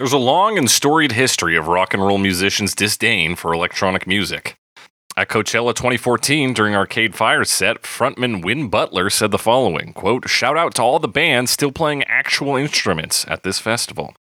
There's a long and storied history of rock and roll musicians' disdain for electronic music. At Coachella 2014, during Arcade Fire's set, frontman Win Butler said the following quote, Shout out to all the bands still playing actual instruments at this festival.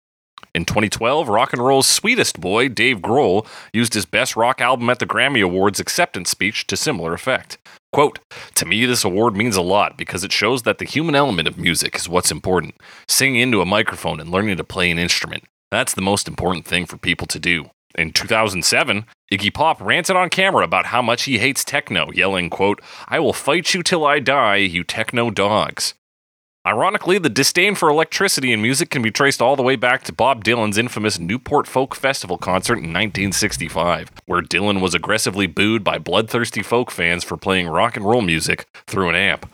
In 2012, rock and roll's sweetest boy, Dave Grohl, used his best rock album at the Grammy Awards acceptance speech to similar effect. Quote, To me, this award means a lot because it shows that the human element of music is what's important. Singing into a microphone and learning to play an instrument. That's the most important thing for people to do. In 2007, Iggy Pop ranted on camera about how much he hates techno, yelling, quote, I will fight you till I die, you techno dogs. Ironically, the disdain for electricity in music can be traced all the way back to Bob Dylan's infamous Newport Folk Festival concert in 1965, where Dylan was aggressively booed by bloodthirsty folk fans for playing rock and roll music through an amp.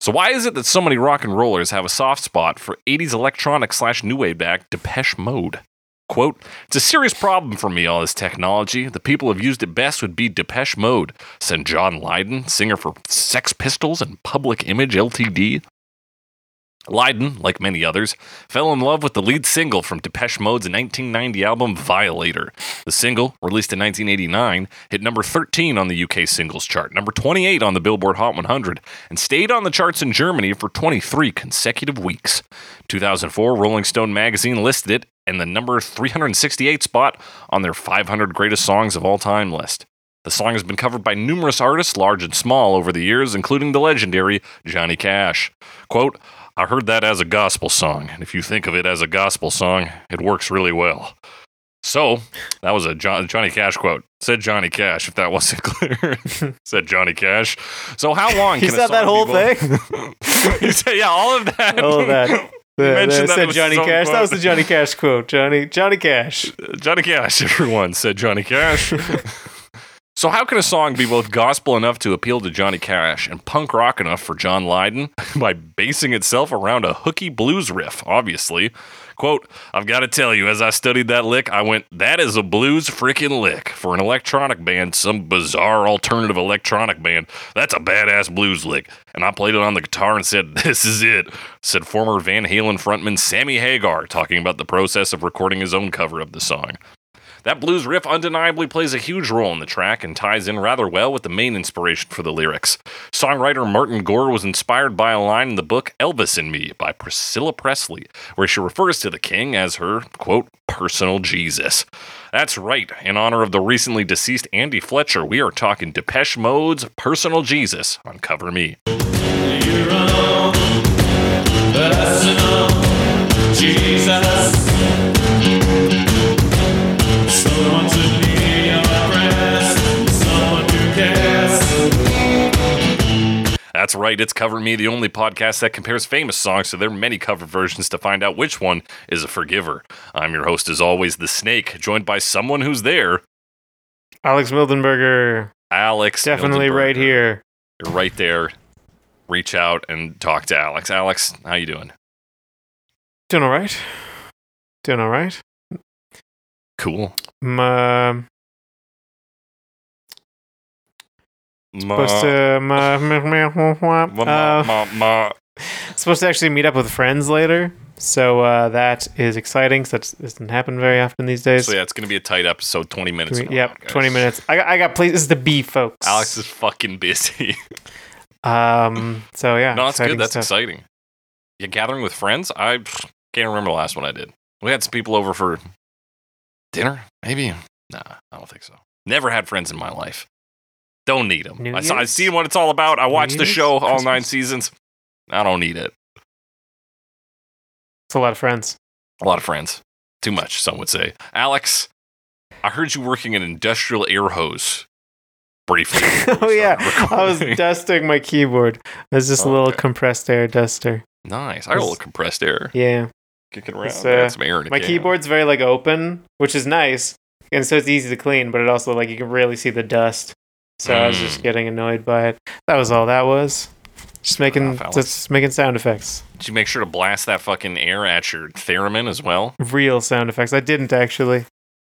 So why is it that so many rock and rollers have a soft spot for 80s electronic slash new wave act Depeche Mode? Quote, It's a serious problem for me, all this technology. The people who have used it best would be Depeche Mode, said John Lydon, singer for Sex Pistols and Public Image Ltd. Lydon, like many others, fell in love with the lead single from Depeche Mode's 1990 album Violator. The single, released in 1989, hit number 13 on the UK singles chart, number 28 on the Billboard Hot 100, and stayed on the charts in Germany for 23 consecutive weeks. 2004, Rolling Stone magazine listed it in the number 368 spot on their 500 greatest songs of all time list. The song has been covered by numerous artists, large and small, over the years, including the legendary Johnny Cash. Quote, I heard that as a gospel song, and if you think of it as a gospel song, it works really well. So, that was a John, Johnny Cash quote. Said Johnny Cash, if that wasn't clear. said Johnny Cash. So, how long He said that whole thing. he said, yeah, all of that. All of that. Yeah, mentioned said Johnny own Cash. That was the Johnny Cash quote. Johnny Johnny Cash. Johnny Cash, everyone said Johnny Cash. So, how can a song be both gospel enough to appeal to Johnny Cash and punk rock enough for John Lydon? By basing itself around a hooky blues riff, obviously. Quote, I've got to tell you, as I studied that lick, I went, that is a blues freaking lick. For an electronic band, some bizarre alternative electronic band, that's a badass blues lick. And I played it on the guitar and said, this is it, said former Van Halen frontman Sammy Hagar, talking about the process of recording his own cover of the song. That blues riff undeniably plays a huge role in the track and ties in rather well with the main inspiration for the lyrics. Songwriter Martin Gore was inspired by a line in the book Elvis and Me by Priscilla Presley, where she refers to the king as her, quote, personal Jesus. That's right, in honor of the recently deceased Andy Fletcher, we are talking Depeche Mode's Personal Jesus on Cover Me. Jesus. That's right, it's Cover Me, the only podcast that compares famous songs to their many cover versions to find out which one is a forgiver. I'm your host, as always, The Snake, joined by someone who's there, Alex Mildenberger. Alex. Definitely right here. You're right there. Reach out and talk to Alex. Alex, how you doing? Doing all right. Doing all right. Cool. Um, supposed to ma, ma, uh, ma- ma- supposed to actually meet up with friends later. So uh, that is exciting. 'cause that doesn't happen very often these days. So yeah, it's gonna be a tight episode. Twenty minutes. Three- yep, guys. twenty minutes. I got, I got places to be, folks. Alex is fucking busy. Um. So yeah. no, that's good. That's stuff. exciting. Yeah, gathering with friends? I can't remember the last one I did. We had some people over for dinner, maybe. Nah, I don't think so. Never had friends in my life. Don't need them. New I, saw, I Year's? see what it's all about. I watched the show all nine seasons. I don't need it. It's a lot of friends. A lot of friends. Too much, some would say. Alex, I heard you working an industrial air hose briefly. oh yeah, I was dusting my keyboard. It's just a little Okay. compressed air duster. nice. I got a little compressed air. Yeah, Kicking around. It's, I got uh, some air in a my can. keyboard's very like open, which is nice, and so it's easy to clean. But it also like you can really see the dust. So I was just Mm. getting annoyed by it. That was all that was. Just making just making sound effects. Did you make sure to blast that fucking air at your theremin as well? Real sound effects. I didn't actually.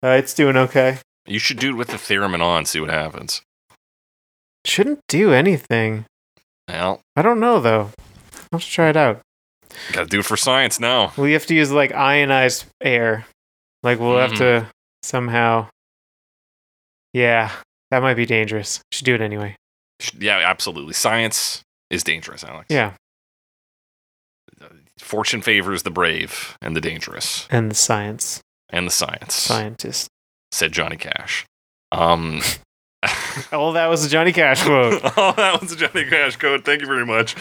Uh, it's doing okay. You should do it with the theremin on, see what happens. Shouldn't do anything. Well, I don't know though. I'll have to try it out. gotta do it for science now. We have to use like ionized air Like we'll have Mhm. to somehow. Yeah, that might be dangerous. Should do it anyway. Yeah, absolutely. Science is dangerous, Alex. Yeah, Fortune favors the brave and the dangerous and the science and the science, scientist. said Johnny Cash. Um, Oh, that was a Johnny Cash quote. oh, that was a Johnny Cash code. Thank you very much.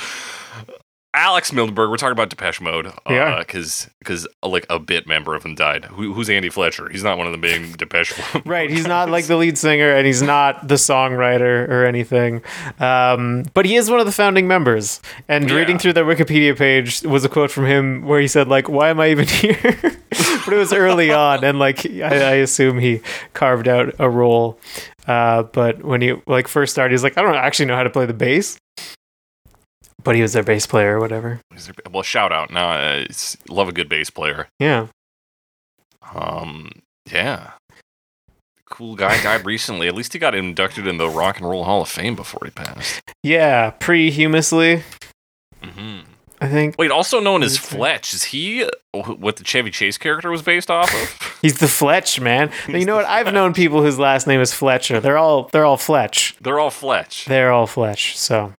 Alex Mildenberg, we're talking about Depeche Mode. Yeah. Because because like a bit member of them died. Who, who's Andy Fletcher? He's not one of the big Depeche Mode Right, he's not like the lead singer, and he's not the songwriter or anything. Um, but he is one of the founding members. And Yeah. reading through their Wikipedia page was a quote from him where he said, "Like, why am I even here?" but it was early on, and like I, I assume he carved out a role. Uh, but when he like first started, he's like, "I don't actually know how to play the bass." But he was their bass player or whatever. Well, shout out. No, uh, love a good bass player. Yeah. Um, yeah. Cool guy died recently. At least he got inducted in the Rock and Roll Hall of Fame before he passed. Yeah, pre-humously, hmm I think. Wait, also known as Fletch, is he uh, what the Chevy Chase character was based off of? He's the Fletch man. you know what? I've known people whose last name is Fletcher. They're all they're all Fletch. They're all Fletch. They're all Fletch. So,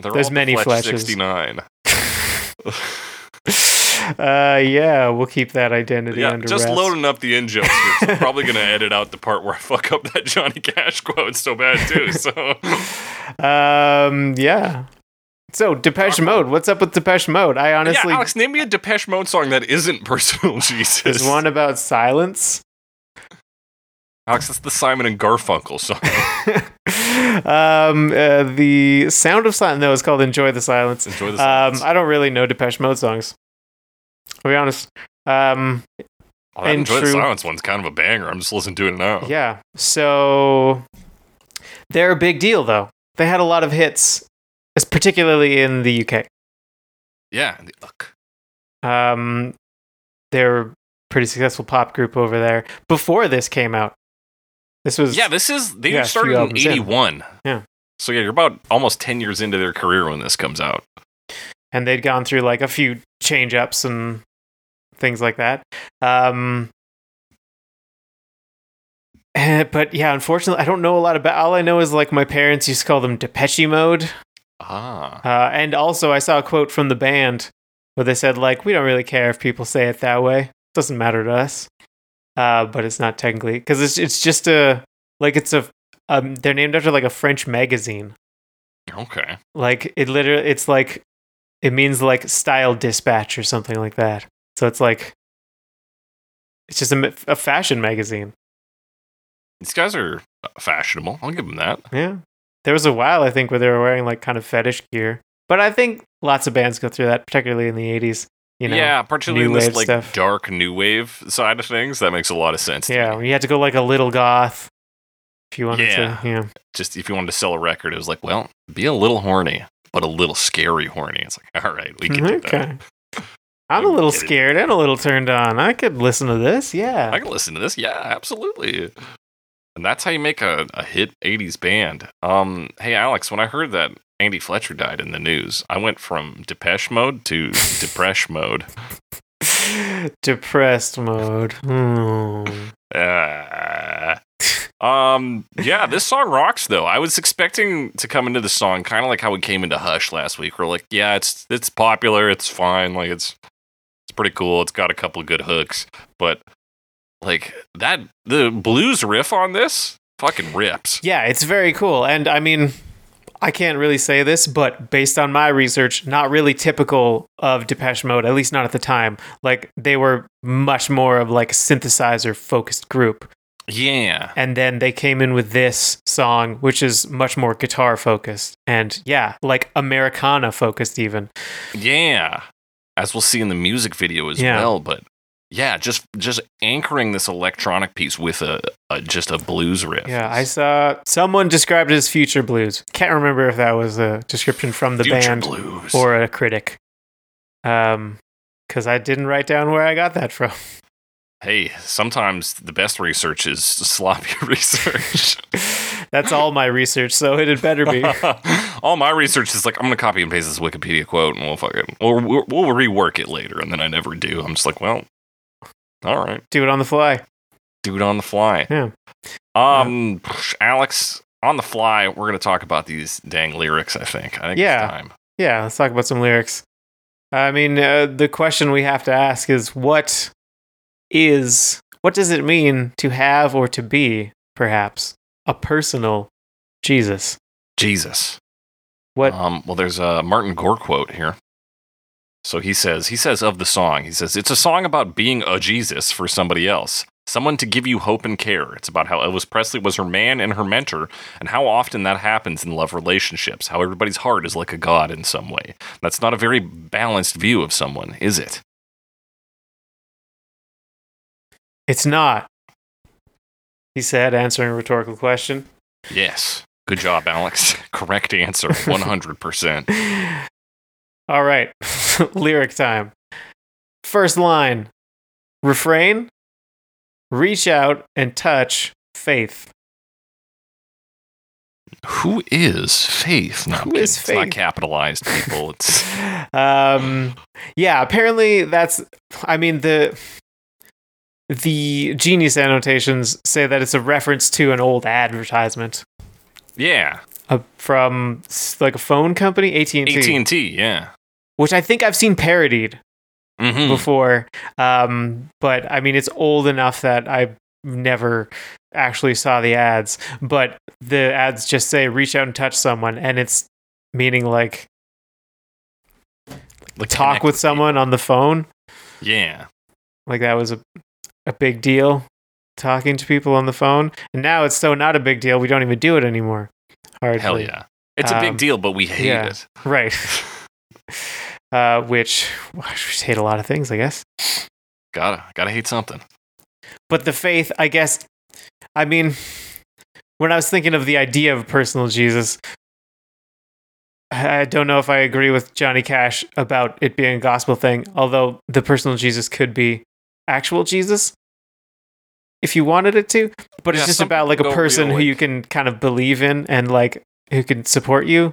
They're There's many Fletch Fletches. 69. uh, yeah, we'll keep that identity yeah, under just wraps. loading up the in jokes I'm probably gonna edit out the part where I fuck up that Johnny Cash quote so bad too. So Um, yeah. So Depeche Mode. What's up with Depeche Mode? I honestly, yeah, Alex, name me a Depeche Mode song that isn't Personal Jesus. there's one about silence. Alex, that's the Simon and Garfunkel song. um, uh, the Sound of Silence. No, it's called Enjoy the Silence. Enjoy the Um, silence. I don't really know Depeche Mode songs. To be honest. Um, oh, that Enjoy the Silence one's kind of a banger. I'm just listening to it now. Yeah. So they're a big deal, though. They had a lot of hits, particularly in the UK. Yeah. the Uck. Um, they're a pretty successful pop group over there. Before this came out, this was Yeah, this is they Yeah, started in 81. Yeah. So yeah, you're about almost 10 years into their career when this comes out. and they'd gone through like a few change ups and things like that. Um, but yeah, unfortunately, I don't know a lot about. All I know is like my parents used to call them Depeche Mode. Ah. Uh, and also, I saw a quote from the band where they said, like, we don't really care if people say it that way. It doesn't matter to us. Uh, but it's not technically because it's it's just a like it's a um they're named after like a French magazine. Okay. Like it literally, it's like it means like style dispatch or something like that. So it's like it's just a, a fashion magazine. These guys are uh, fashionable. I'll give them that. Yeah. There was a while I think where they were wearing like kind of fetish gear. But I think lots of bands go through that, particularly in the 80s. You know, yeah, particularly this like stuff. dark new wave side of things, that makes a lot of sense. Yeah, you had to go like a little goth if you wanted Yeah. to. Yeah. Just if you wanted to sell a record, it was like, well, be a little horny, but a little scary horny. It's like, all right, we can do that. Okay. I'm a little get it. scared and a little turned on. I could listen to this. Yeah. I could listen to this. Yeah, absolutely. And that's how you make a, a hit 80s band. Um, hey, Alex, when I heard that Andy Fletcher died in the news, I went from Depeche mode to Depression mode. Depressed mode. Hmm. Uh, um, yeah, this song rocks though. I was expecting to come into the song kind of like how we came into Hush last week. We're like, yeah, it's it's popular, it's fine, like it's it's pretty cool. It's got a couple of good hooks, but like that the blues riff on this fucking rips. Yeah, it's very cool. And I mean, I can't really say this, but based on my research, not really typical of Depeche Mode, at least not at the time. Like they were much more of like a synthesizer focused group. Yeah. And then they came in with this song, which is much more guitar focused. And yeah, like Americana focused even. Yeah. As we'll see in the music video as Yeah. well, but yeah, just just anchoring this electronic piece with a, a just a blues riff. Yeah, I saw someone described it as future blues. Can't remember if that was a description from the Future band blues. or a critic. Um, because I didn't write down where I got that from. hey, sometimes the best research is sloppy research. That's all my research, so it had better be. All my research is like I'm gonna copy and paste this Wikipedia quote, and we'll fucking we'll, we'll we'll rework it later, and then I never do. I'm just like, well, All right. Do it on the fly. Do it on the fly. Yeah. Um, Alex, on the fly, we're gonna talk about these dang lyrics. I think. I think Yeah. it's time. Yeah, let's talk about some lyrics. I mean, uh, the question we have to ask is what is, what does it mean to have or to be, perhaps, a personal Jesus? Jesus. What? Um, well, there's a Martin Gore quote here. So he says, he says of the song, he says, it's a song about being a Jesus for somebody else, someone to give you hope and care. It's about how Elvis Presley was her man and her mentor, and how often that happens in love relationships, how everybody's heart is like a god in some way. That's not a very balanced view of someone, is it? It's not. He said, answering a rhetorical question. Yes. Good job, Alex. Correct answer, 100%. All right, lyric time. First line refrain, reach out and touch faith. Who is Faith? No, Who is It's not capitalized, people. It's um yeah apparently that's i mean the the genius annotations say that it's a reference to an old advertisement yeah, uh, from like a phone company AT&T, AT&T, yeah. Which I think I've seen parodied Mhm. before um but I mean it's old enough that I never actually saw the ads but the ads just say reach out and touch someone and it's meaning like Like talk with someone on the phone. Yeah. like that was a a big deal talking to people on the phone and now it's so not a big deal we don't even do it anymore hardly Hell yeah. It's a big Um, deal, but we hate yeah. it. right uh which well, I just hate a lot of things i guess Gotta, gotta hate something. but the faith i guess i mean when i was thinking of the idea of personal jesus i don't know if i agree with johnny cash about it being a gospel thing although the personal jesus could be actual jesus if you wanted it to but Yeah, it's just about like a person who you can kind of believe in and like who can support you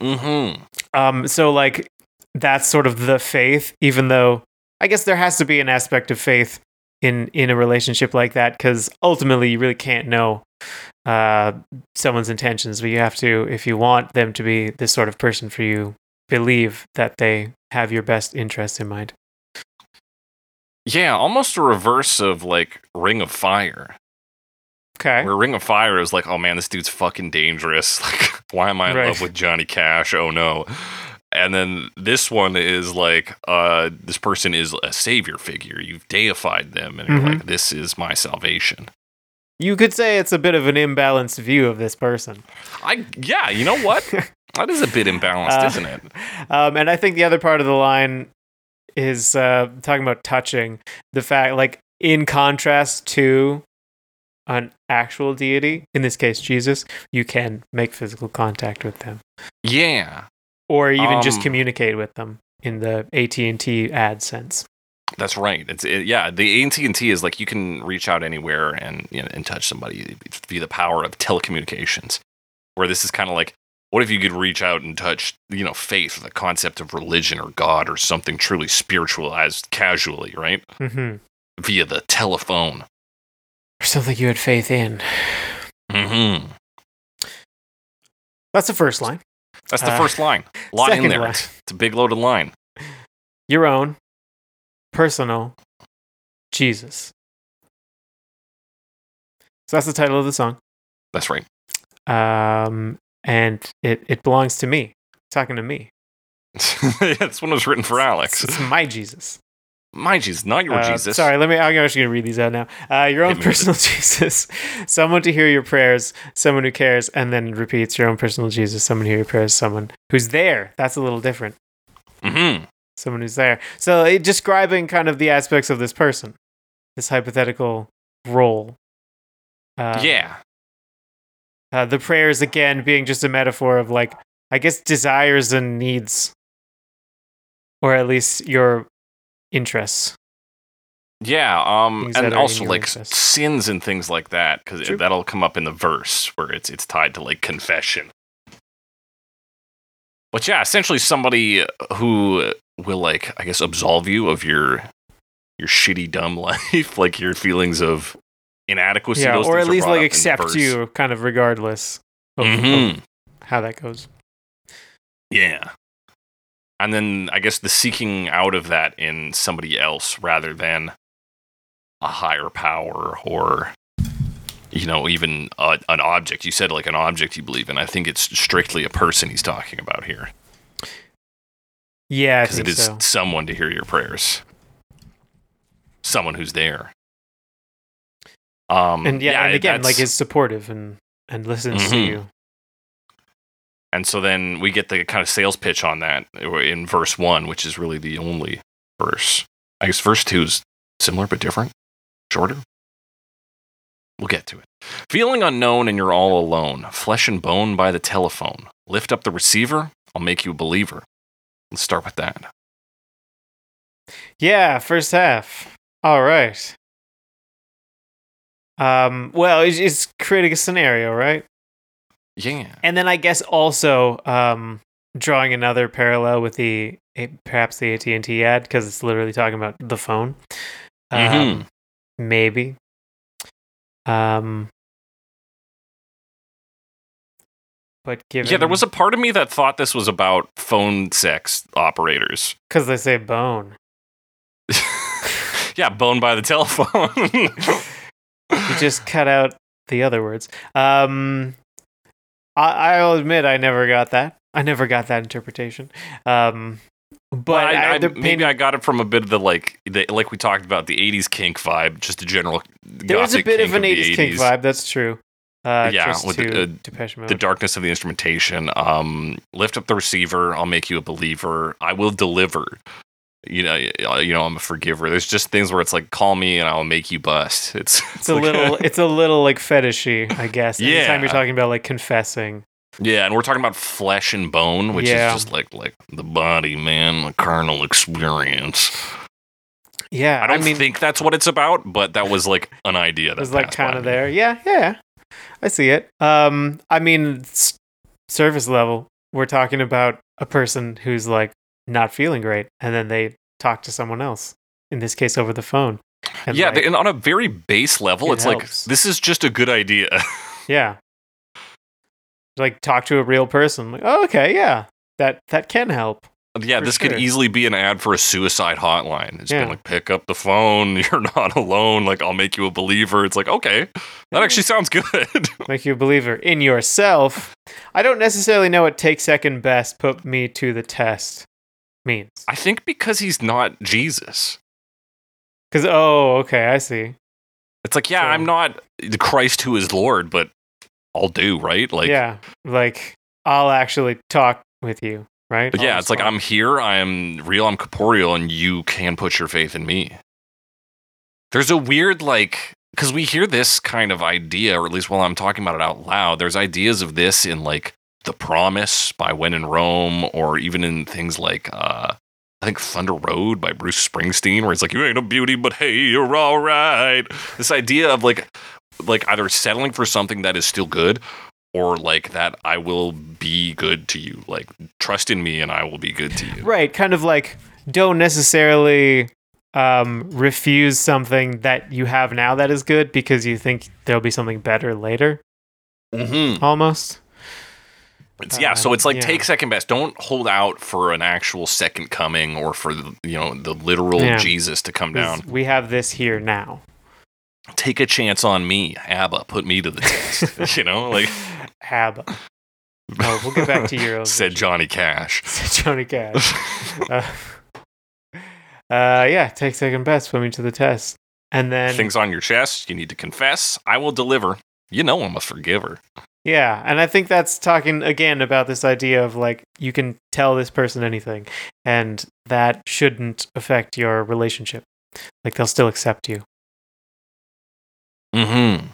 Mm-hmm. um so like that's sort of the faith even though i guess there has to be an aspect of faith in in a relationship like that because ultimately you really can't know uh someone's intentions but you have to if you want them to be this sort of person for you believe that they have your best interest in mind Yeah, almost a reverse of like Ring of Fire. okay Where Ring of Fire is like, oh man, this dude's fucking dangerous. Like, why am I in Right. love with Johnny Cash? Oh no. And then this one is like, uh, this person is a savior figure. You've deified them, and Mhm. you're like, this is my salvation. you could say it's a bit of an imbalanced view of this person I yeah, you know what? that is a bit imbalanced, Uh, isn't it? um, and I think the other part of the line is uh, talking about touching the fact, like in contrast to an actual deity, in this case Jesus, you can make physical contact with them, Yeah, or even just Um, communicate with them in the AT and T ad sense. that's right. It's it, yeah. The AT and T is like you can reach out anywhere and you know, and touch somebody via the power of telecommunications. Where this is kind of like, what if you could reach out and touch, you know, faith, the concept of religion or God or something truly spiritualized casually, right? hmm Via the telephone. Or something you had faith in. hmm That's the first line. That's the Uh, first line. A lot in there. line. It's, it's a big loaded line. Your own personal Jesus. So that's the title of the song. That's right. um, and it it belongs to me. It's talking to me. yeah, this one was written for Alex. It's, it's my Jesus. My Jesus, not your Uh, Jesus. Sorry, let me. I'm actually gonna read these out now. Uh, your own personal Jesus, someone to hear your prayers, someone who cares, and then repeats your own personal Jesus, someone to hear your prayers, someone who's there. That's a little different. hmm Someone who's there. So it, describing kind of the aspects of this person, this hypothetical role. Uh, yeah. Uh, the prayers again being just a metaphor of like, I guess desires and needs, or at least your interests. Yeah, um, and also like interest. sins and things like that, because that'll come up in the verse where it's it's tied to like confession. But yeah, essentially somebody who will like I guess absolve you of your your shitty dumb life, like your feelings of inadequacy. yeah, or at least like up in the accept you, kind of regardless of, of Mhm. how that goes. Yeah. And then I guess the seeking out of that in somebody else rather than a higher power or you know even a, an object. You said like an object you believe in. I think it's strictly a person he's talking about here Yeah, because it is so. someone to hear your prayers. Someone who's there. Um And yeah, and again, like is supportive and and listens to Mhm. you. And so then we get the kind of sales pitch on that in verse one, which is really the only verse. I guess verse two is similar but different, shorter. We'll get to it. Feeling unknown and you're all alone, flesh and bone by the telephone. Lift up the receiver, I'll make you a believer. Let's start with that. Yeah, first half. All right. Um, well, it's, it's creating a scenario, right? Yeah. And then I guess also um, drawing another parallel with the perhaps the AT and T ad because it's literally talking about the phone. Um, Mhm. Maybe. Um, but given Yeah, there was a part of me that thought this was about phone sex operators. because they say bone. yeah, bone by the telephone. You just cut out the other words. Um, I, I'll admit I never got that. I never got that interpretation. Um, but Well, I, I, maybe I got it from a bit of the like, the, like we talked about the '80s kink vibe, just a general. there was a bit of an the 80s kink 80s. vibe. That's true. Uh, Yeah, with to the- uh, Mode. The darkness of the instrumentation. Um, lift up the receiver. I'll make you a believer. I will deliver. You know, you know, I'm a forgiver. There's just things where it's like, call me and I'll make you bust. It's it's a like- little, it's a little like fetishy, I guess. yeah. Anytime you're talking about like confessing. yeah, and we're talking about flesh and bone, which Yeah. is just like like the body, man, the carnal experience. Yeah, I don't mean, think that's what it's about, but that was like an idea that was like kind of there. Yeah, yeah, I see it. Um, I mean, s- surface level, we're talking about a person who's like not feeling great, and then they talk to someone else. In this case, over the phone. And yeah, like, and on a very base level, it it's like this is just a good idea. yeah, like talk to a real person. Like, oh, okay, yeah, that that can help. yeah, this sure. could easily be an ad for a suicide hotline. It's Yeah. been like, pick up the phone. You're not alone. Like, I'll make you a believer. It's like, okay, that actually sounds good. Make you a believer in yourself. I don't necessarily know what take second best put me to the test means. I think because he's not Jesus. Because oh, okay, I see. It's like, yeah, So- I'm not the Christ who is Lord, but I'll do, right? Like, yeah, like I'll actually talk with you, right? But I'll yeah, it's like. I'm here, I am real, I'm corporeal, and you can put your faith in me. There's a weird like because we hear this kind of idea, or at least while I'm talking about it out loud, there's ideas of this in like The Promise by When in Rome, or even in things like uh I think Thunder Road by Bruce Springsteen, where it's like, you ain't a beauty, but hey, you're all right. This idea of like like either settling for something that is still good or like that I will be good to you. Like trust in me and I will be good to you. right, kind of like don't necessarily um, refuse something that you have now that is good because you think there'll be something better later. Mm-hmm. Almost. It's, yeah, so Uh, it's like yeah. take second best. Don't hold out for an actual second coming or for the, you know the literal Yeah. Jesus to come down. We have this here now. Take a chance on me, Abba. Put me to the test. you know, like Ab. Oh, we'll get back to Euros. said Johnny Cash. Said Johnny Cash. uh, uh, yeah, take second best, put me to the test. And then, Things on your chest. You need to confess. I will deliver. You know I'm a forgiver. Yeah, and I think that's talking again about this idea of like, you can tell this person anything, and that shouldn't affect your relationship. Like, they'll still accept you. Mm-hmm.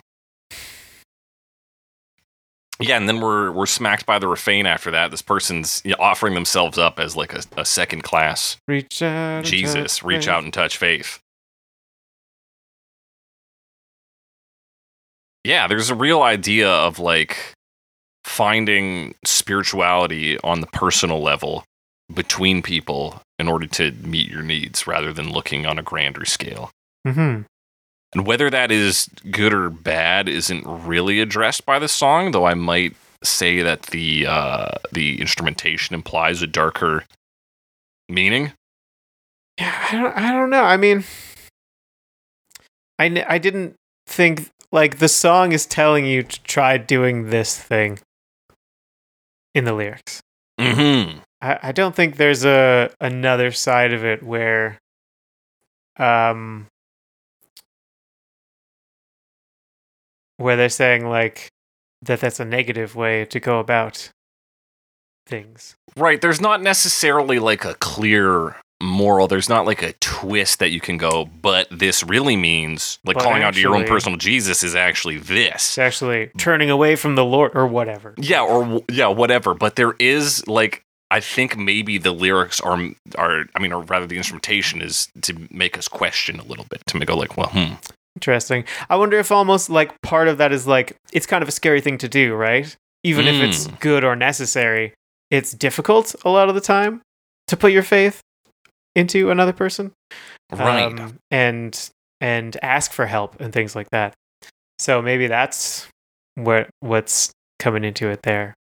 Yeah, and then we're we're smacked by the refrain after that. This person's you know, offering themselves up as like a, a second class Reach out. Jesus. touch Reach faith. out and touch faith. Yeah, there's a real idea of like finding spirituality on the personal level between people in order to meet your needs rather than looking on a grander scale. Mm-hmm. And whether that is good or bad isn't really addressed by the song, though I might say that the uh, the instrumentation implies a darker meaning. Yeah, I don't, I don't know. I mean, I, n- I didn't think like the song is telling you to try doing this thing in the lyrics. Mm-hmm. I, I don't think there's a another side of it where um where they're saying like that that's a negative way to go about things. Right. There's not necessarily like a clear moral. There's not like a twist that you can go, but this really means like But calling out to your own personal Jesus is actually this. It's actually turning away from the Lord or whatever. Yeah, or yeah, whatever. But there is like I think maybe the lyrics are are I mean, or rather the instrumentation is to make us question a little bit to make go like, well, hmm, Interesting. I wonder if almost like part of that is like it's kind of a scary thing to do, right? Even if it's Mm. good or necessary, it's difficult a lot of the time to put your faith into another person. right. um, and and ask for help and things like that. So maybe that's what what's coming into it there.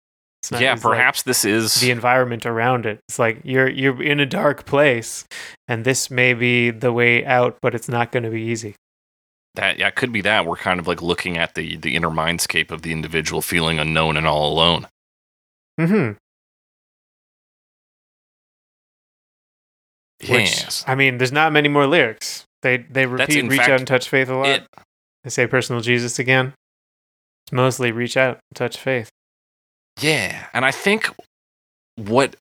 Yeah, it's like perhaps this is the environment around it. It's like you're you're in a dark place, and this may be the way out, but it's not going to be easy. that. Yeah, it could be that we're kind of like looking at the the inner mindscape of the individual feeling unknown and all alone. Mm hmm Which Yes. I mean, there's not many more lyrics. They they repeat reach fact out and touch faith a lot. It, they say personal Jesus again. It's mostly reach out and touch faith. Yeah, and I think what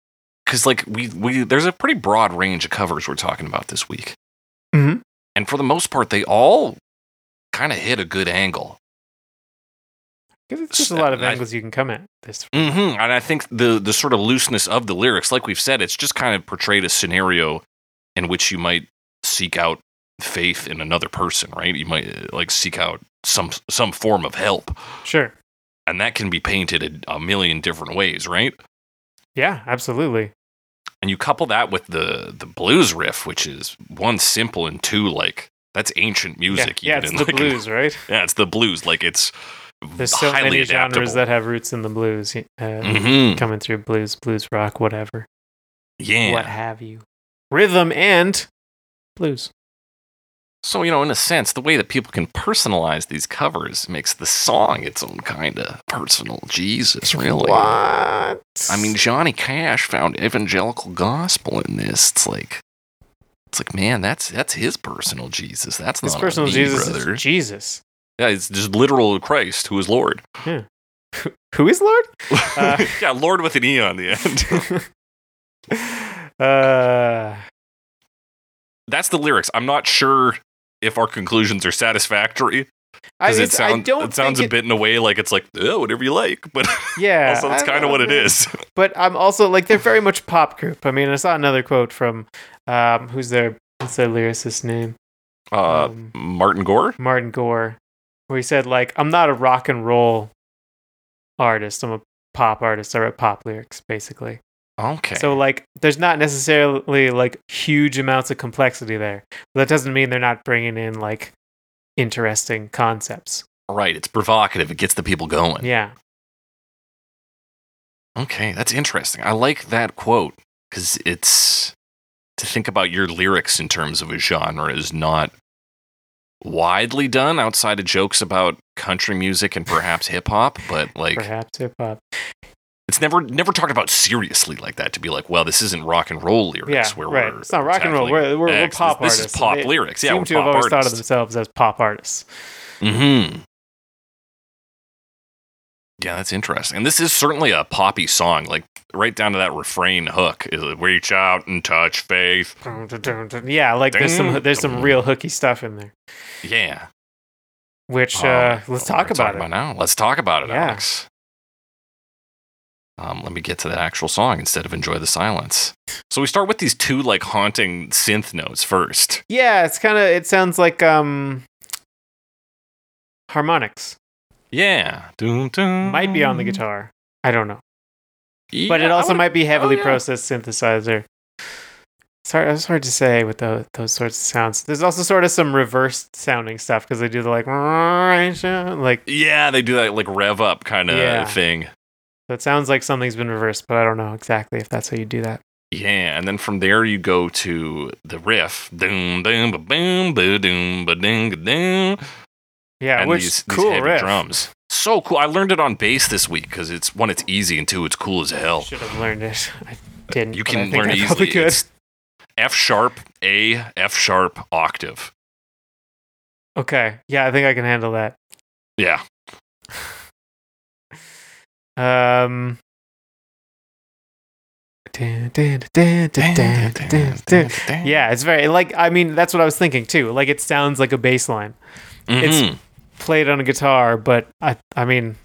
because like we we there's a pretty broad range of covers we're talking about this week, Mhm. and for the most part, they all kind of hit a good angle. Because it's just a lot of I- angles you can come at this. hmm And I think the the sort of looseness of the lyrics, like we've said, it's just kind of portrayed a scenario in which you might seek out faith in another person, right? You might uh, like seek out some some form of help, Sure. and that can be painted a, a million different ways, right? Yeah, absolutely. and you couple that with the the blues riff, which is one simple and two like that's ancient music. yeah, yeah, it's the like, blues, right? Yeah, it's the blues. Like it's There's so highly many adaptable. genres that have roots in the blues, uh, Mhm. coming through blues, blues rock, whatever, Yeah. what have you, rhythm and blues. So you know, in a sense, the way that people can personalize these covers makes the song its own kind of personal Jesus. Really. What? I mean, Johnny Cash found evangelical gospel in this. It's like, it's like, man, that's that's his personal Jesus. That's this not personal me, Jesus brother. is Jesus. yeah, it's just literal Christ who is Lord. Yeah. Who is Lord? Uh, yeah, Lord with an E on the end. uh, That's the lyrics. I'm not sure if our conclusions are satisfactory I, because it it's- I sounds don't it sounds think a bit in a way like it's like oh, whatever you like, but Yeah, also that's kind of what it is. But I'm also like they're very much pop group. I mean, I saw another quote from um, who's their what's their lyricist name? Uh, Um, Martin Gore. Martin Gore, where he said like I'm not a rock and roll artist. I'm a pop artist. I write pop lyrics basically. Okay. So like there's not necessarily like huge amounts of complexity there. But that doesn't mean they're not bringing in like interesting concepts. right, it's provocative. It gets the people going. Yeah. Okay, that's interesting. I like that quote because it's to think about your lyrics in terms of a genre is not widely done outside of jokes about country music and perhaps hip hop, but like Perhaps hip hop. It's never never talked about seriously like that to be like, well, this isn't rock and roll lyrics. Yeah, where right. It's not rock and roll. We're, we're, we're pop this, artists. This is pop They lyrics. Yeah, seem to have always thought of artists. themselves as pop artists. Mm-hmm. Yeah, that's interesting. And this is certainly a poppy song, like right down to that refrain hook. Is it, reach out and touch faith. Yeah, like there's some there's some real hooky stuff in there. Yeah. Which Um, uh, let's talk we're about it. now. Let's talk about it, Yeah. Alex. Um, let me get to that actual song instead of enjoy the silence. So we start with these two like haunting synth notes first. Yeah, it's kind of it sounds like um harmonics. Yeah. Dun, dun. Might be on the guitar. I don't know. Yeah, But it also might be heavily yeah. processed synthesizer. It's hard, it's hard to say with those, those sorts of sounds. There's also sort of some reversed sounding stuff because they do the like, like, Yeah, they do that like rev up kind of Yeah. thing. So it sounds like something's been reversed, but I don't know exactly if that's how you do that. Yeah, and then from there you go to the riff. Doom, doom, ba boom, ba doom, ba ding, doom. Yeah, and which these, these cool heavy riff. drums. So cool. I learned it on bass this week because it's one, it's easy, and two, it's cool as hell. Should have learned it. I didn't. You can learn it easily. could. It's F sharp, A, F sharp, octave. Okay. Yeah, I think I can handle that. Yeah. Dun. Yeah, it's very like I mean that's what I was thinking too. Like it sounds like a bass line it's- Mhm. played on a guitar, but I I mean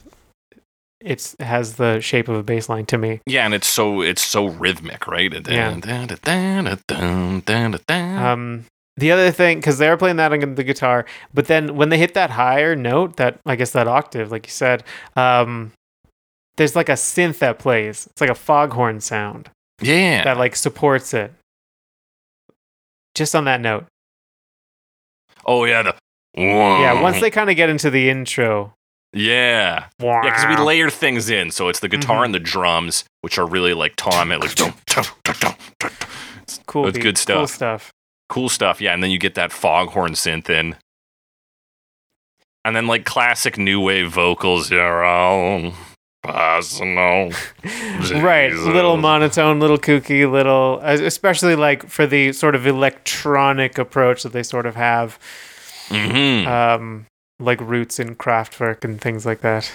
it's it has the shape of a bass line to me. yeah, and it's so it's so rhythmic, right? Yeah. Um the other thing cuz they are playing that on the guitar, but then when they hit that higher note, that I guess that octave like you said, um there's like a synth that plays. It's like a foghorn sound. yeah. that like supports it. Just on that note. oh yeah. The, Yeah, once they kind of get into the intro. Yeah. Yeah, because we layer things in. So it's the guitar Mhm. and the drums, which are really like Tom. It like dum. cool it's good Cool stuff. stuff. cool stuff. Yeah, and then you get that foghorn synth in. And then like classic new wave vocals, own personal. right, little monotone, little kooky, little especially like for the sort of electronic approach that they sort of have hmm um like roots in Kraftwerk and things like that.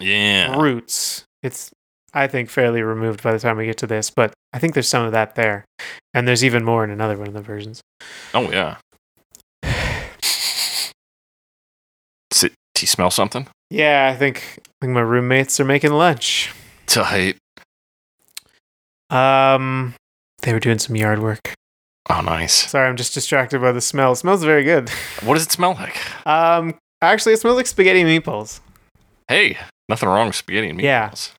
yeah. Roots. It's I think fairly removed by the time we get to this, but I think there's some of that there. And there's even more in another one of the versions. Oh yeah. Sit, do you smell something? Yeah, I think I think my roommates are making lunch. Tight. Um, they were doing some yard work. Oh, nice. Sorry, I'm just distracted by the smell. It smells very good. What does it smell like? Um, actually, it smells like spaghetti and meatballs. Hey, nothing wrong with spaghetti and Yeah. meatballs.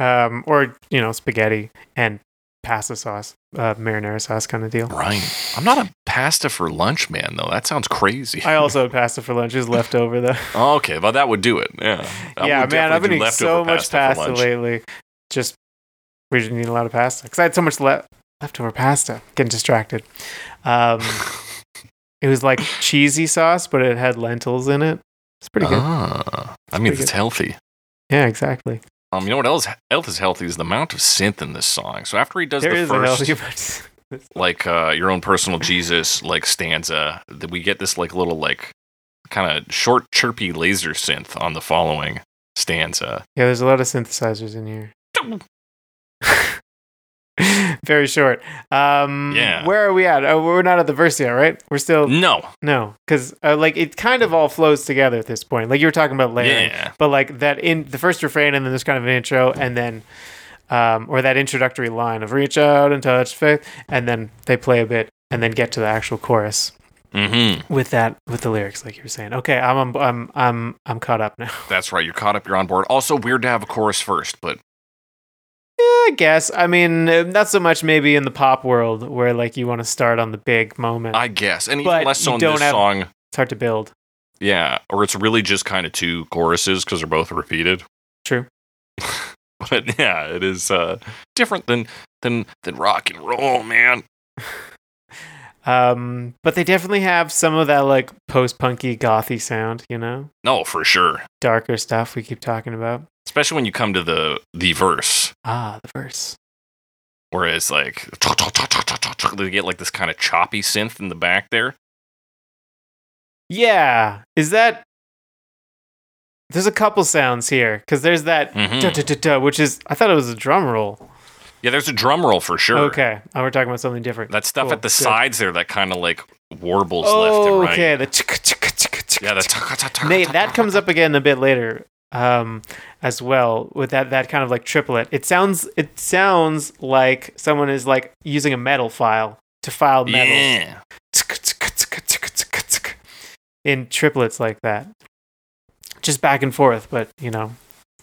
Um, or you know, spaghetti and pasta sauce, uh, marinara sauce kind of deal. Right. I'm not a pasta for lunch man though. That sounds crazy. I also had pasta for lunch. It's left over though. Oh, okay, well that would do it. Yeah. I yeah, man, I've been eating so much for pasta lately. Just we didn't eat a lot of pasta because I had so much le- leftover pasta. Getting distracted. Um, it was like cheesy sauce, but it had lentils in it. It's pretty good. Ah, I mean, it's good. healthy. Yeah, exactly. Um, you know what else? Else is healthy is the amount of synth in this song. So after he does There the first, like uh, your own personal Jesus like stanza, that we get this like little like kind of short chirpy laser synth on the following stanza. yeah, there's a lot of synthesizers in here. Very short. Um, Yeah. Where are we at? Oh, we're not at the verse yet, right? We're still No, no, because uh, like it kind of all flows together at this point. Like you were talking about layering, yeah, but like that in the first refrain, and then there's kind of an intro, and then um, or that introductory line of "reach out and touch faith," and then they play a bit, and then get to the actual chorus mm-hmm. with that with the lyrics, like you were saying. Okay, I'm I'm I'm I'm caught up now. That's right. You're caught up. You're on board. Also, weird to have a chorus first, but I guess. I mean, not so much maybe in the pop world where like you want to start on the big moment. I guess, and even But less so you in don't this have- song. it's hard to build. Yeah, or it's really just kind of two choruses because they're both repeated. True. But yeah, it is uh, different than than than rock and roll, man. Um, but they definitely have some of that like post-punky gothy sound, you know, No, for sure. darker stuff we keep talking about. Especially when you come to the the verse, Ah, the verse. where it's like they get like this kind of choppy synth in the back there. Yeah, is that? There's a couple sounds here because there's that Mhm. da, da, da, da, which is I thought it was a drum roll. Yeah, there's a drum roll for sure. Okay, oh, we're talking about something different. That stuff Cool, at the good. sides there, that kind of like warbles Oh, left and right. okay. The chicka, chicka, chicka, chicka, Yeah, the. Nate, that comes up again a bit later, um, as well with that that kind of like triplet. It sounds it sounds like someone is like using a metal file to file metal Yeah. in triplets like that, just back and forth, but you know,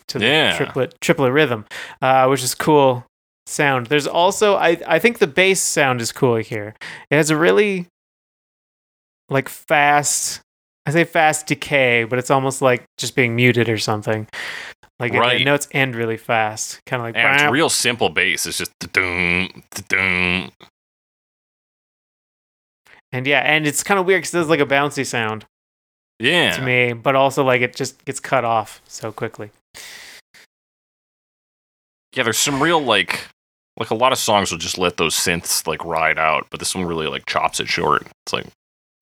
to the Yeah. triplet triplet rhythm, uh, which is cool. sound. There's also I I think the bass sound is cool here. It has a really like fast I say fast decay, but it's almost like just being muted or something. Like it- Right. the notes end really fast, kind of like And it's real simple bass. It's just da-dum, da-dum. and yeah, and it's kind of weird because it's like a bouncy sound Yeah. to me, but also like it just gets cut off so quickly. Yeah, there's some real like like a lot of songs will just let those synths like ride out, but this one really like chops it short. It's like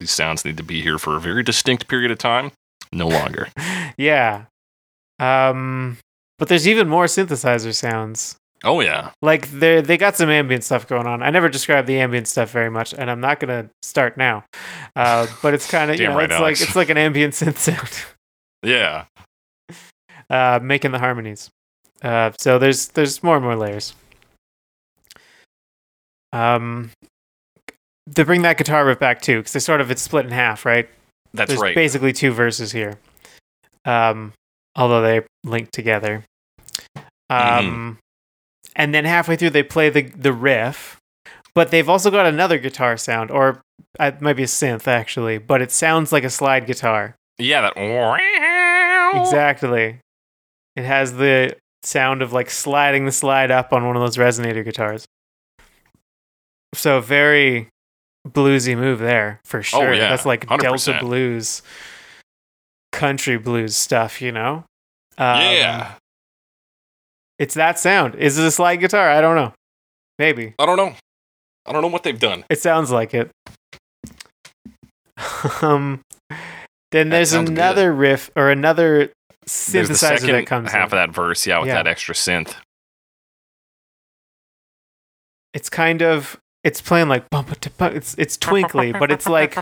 these sounds need to be here for a very distinct period of time. No longer. yeah. Um, but there's even more synthesizer sounds. Oh yeah. Like they they got some ambient stuff going on. I never described the ambient stuff very much, and I'm not gonna start now. Uh, but it's kind of you know right, it's Alex. like it's like an ambient synth sound, Yeah. uh, making the harmonies. Uh, so there's there's more and more layers. Um, to bring that guitar riff back too, because they sort of it's split in half, right? That's There's right. basically two verses here. Um, although they link together. Mm-hmm. Um, and then halfway through they play the the riff, but they've also got another guitar sound, or uh, it might be a synth actually, but it sounds like a slide guitar. yeah, that Exactly. It has the sound of like sliding the slide up on one of those resonator guitars. So very bluesy move there for sure. Oh, yeah, That's like Delta 100%. blues, country blues stuff, you know? Um, Yeah. It's that sound. Is it a slide guitar? I don't know. Maybe. I don't know. I don't know what they've done. It sounds like it. um, then That there's sounds good. another riff or another the synthesizer second that comes half in. of that verse, yeah, with Yeah. that extra synth. it's kind of it's playing like bump it to bump. It's it's twinkly, but it's like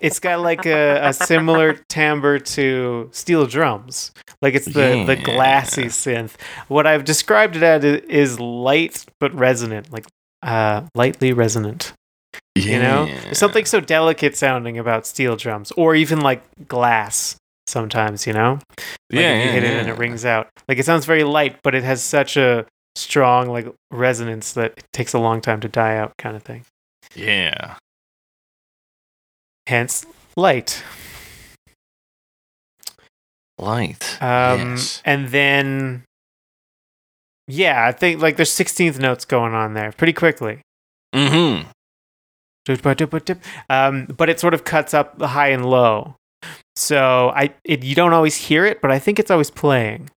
it's got like a, a similar timbre to steel drums. Like it's the the glassy synth. What I've described it as is light but resonant, like uh lightly resonant. You know, There's something so delicate sounding about steel drums, or even like glass. Sometimes, you know, like yeah, you yeah, hit it and it rings out. Like it sounds very light, but it has such a strong like resonance that it takes a long time to die out, kind of thing. Yeah. Hence, light. Light. Um, yes. and then, yeah, I think like there's 16th notes going on there pretty quickly. Mm-hmm. Um, but it sort of cuts up the high and low. So I, it, you don't always hear it, but I think it's always playing.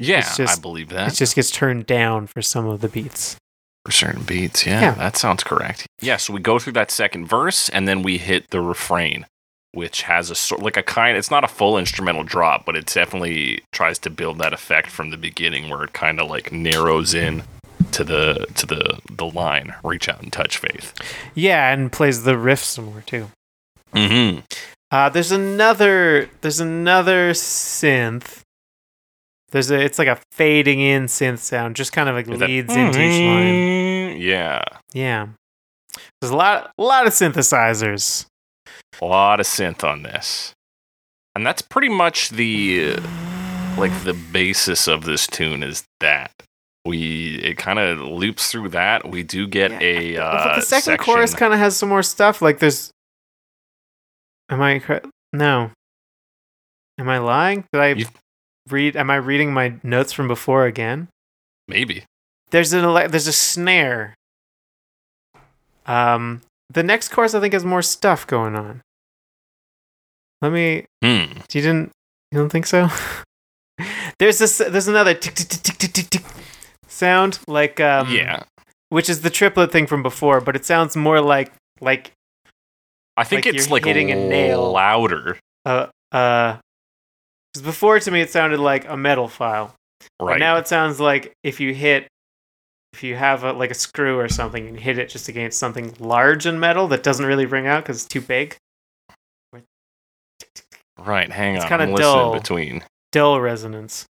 Yeah, just- I believe that. It just gets turned down for some of the beats. for certain beats. Yeah, Yeah. that sounds correct. Yeah, so we go through that second verse and then we hit the refrain, which has a sort like a kind. It's not a full instrumental drop, but it definitely tries to build that effect from the beginning, where it kind of like narrows in to the to the the line. Reach out and touch faith. Yeah, and plays the riff somewhere too. Mm-hmm. Uh, there's another. There's another synth. There's a. It's like a fading in synth sound, just kind of like leads into each line. Yeah, Yeah. There's a lot. A lot of synthesizers. a lot of synth on this, and that's pretty much the like the basis of this tune is that we it kind of loops through that. We do get a But uh, the second section. chorus kind of has some more stuff. Like there's. Am I? No. Am I lying? Did I You- read? Am I reading my notes from before again? Maybe. There's an ele- there's a snare. Um, the next course I think has more stuff going on. Let me. Hmm. You didn't. You don't think so? there's this. There's another tick tick tick tick tick tick sound like um yeah, which is the triplet thing from before, but it sounds more like like I think like it's like hitting a nail. louder. uh uh. Because before to me it sounded like a metal file. But Right. now it sounds like if you hit, if you have a, like a screw or something and hit it just against something large in metal that doesn't really ring out because it's too big. right. Hang it's on. It's kinda I'm dull. between. Dull resonance.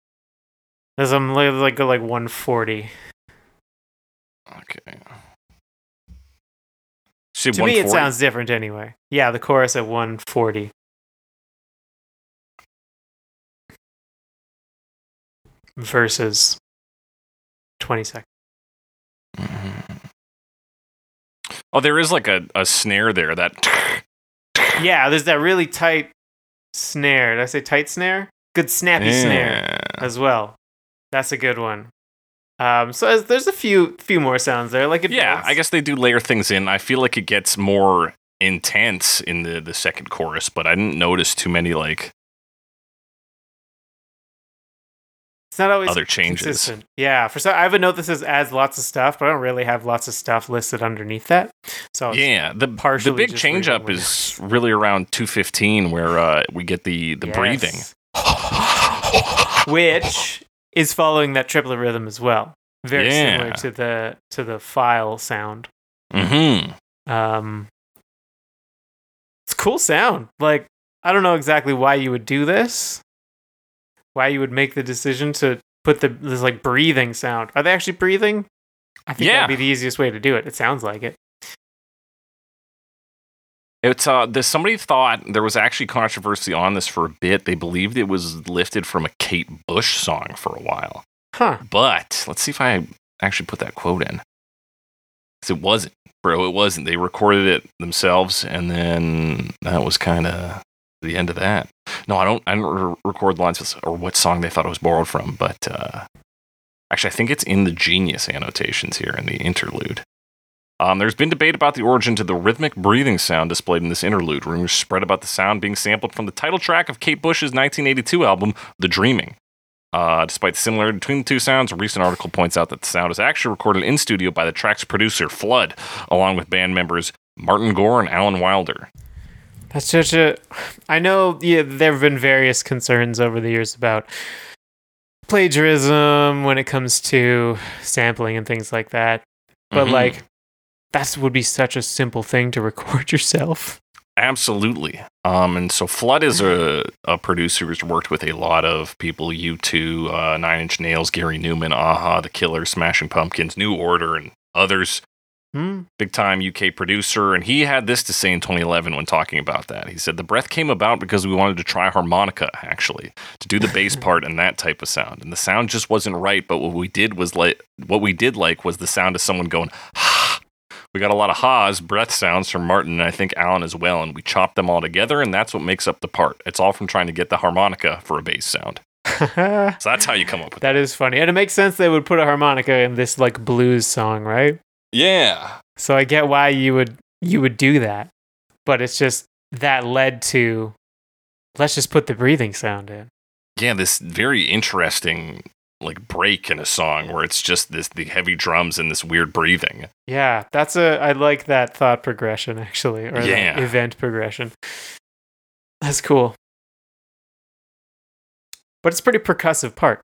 As I'm like, like go like 140. Okay. See, To me, it sounds different anyway. Yeah, the chorus at 140. Versus 20 seconds. Oh, there is like a, a snare there that. Yeah, there's that really tight snare. Did I say tight snare? Good snappy snare as well. That's a good one. Um, so as- there's a few few more sounds there. Like Yeah, builds. I guess they do layer things in. I feel like it gets more intense in the, the second chorus, but I didn't notice too many like it's not always other changes. consistent. Yeah, for some, I have a note that says adds lots of stuff, but I don't really have lots of stuff listed underneath that. So Yeah, the partial the big change up is really around 215 where uh, we get the the breathing. Which is following that triplet rhythm as well. Very similar to the to the file sound. Mhm. Um, it's cool sound. Like I don't know exactly why you would do this. Why you would make the decision to put the this like breathing sound? Are they actually breathing? I think Yeah. that'd be the easiest way to do it. It sounds like it. It's uh there's somebody thought there was actually controversy on this for a bit. They believed it was lifted from a Kate Bush song for a while. Huh. But let's see if I actually put that quote in. 'Cause it wasn't, bro. It wasn't. They recorded it themselves, and then that was kind of the end of that. No, I don't. I don't re- record lines or what song they thought it was borrowed from. But uh, actually, I think it's in the Genius annotations here in the interlude. Um, there's been debate about the origin to the rhythmic breathing sound displayed in this interlude. Rumors spread about the sound being sampled from the title track of Kate Bush's 1982 album, The Dreaming. Uh, despite the similarity between the two sounds, a recent article points out that the sound is actually recorded in studio by the track's producer, Flood, along with band members Martin Gore and Alan Wilder. That's such a. I know. Yeah, there have been various concerns over the years about plagiarism when it comes to sampling and things like that. But Mhm. like, that would be such a simple thing to record yourself. Absolutely. Um, and so Flood is a, a producer who's worked with a lot of people, U2, uh, Nine Inch Nails, Gary Numan, Aha, The Killers, Smashing Pumpkins, New Order, and others. Hmm. Big time UK producer. And he had this to say in 2011 when talking about that. He said, The breath came about because we wanted to try harmonica, actually, to do the bass part and that type of sound. And the sound just wasn't right. But what we did was like, what we did like was the sound of someone going, ha. we got a lot of ha's, breath sounds from Martin and I think Alan as well, and we chopped them all together, and that's what makes up the part. It's all from trying to get the harmonica for a bass sound. So that's how you come up with that is funny, and it makes sense they would put a harmonica in this like blues song, right? Yeah. So I get why you would you would do that, but it's just that led to let's just put the breathing sound in. Yeah, this very interesting like break in a song where it's just this the heavy drums and this weird breathing. Yeah, that's a I like that thought progression actually, or Yeah. event progression. That's cool. But it's a pretty percussive part.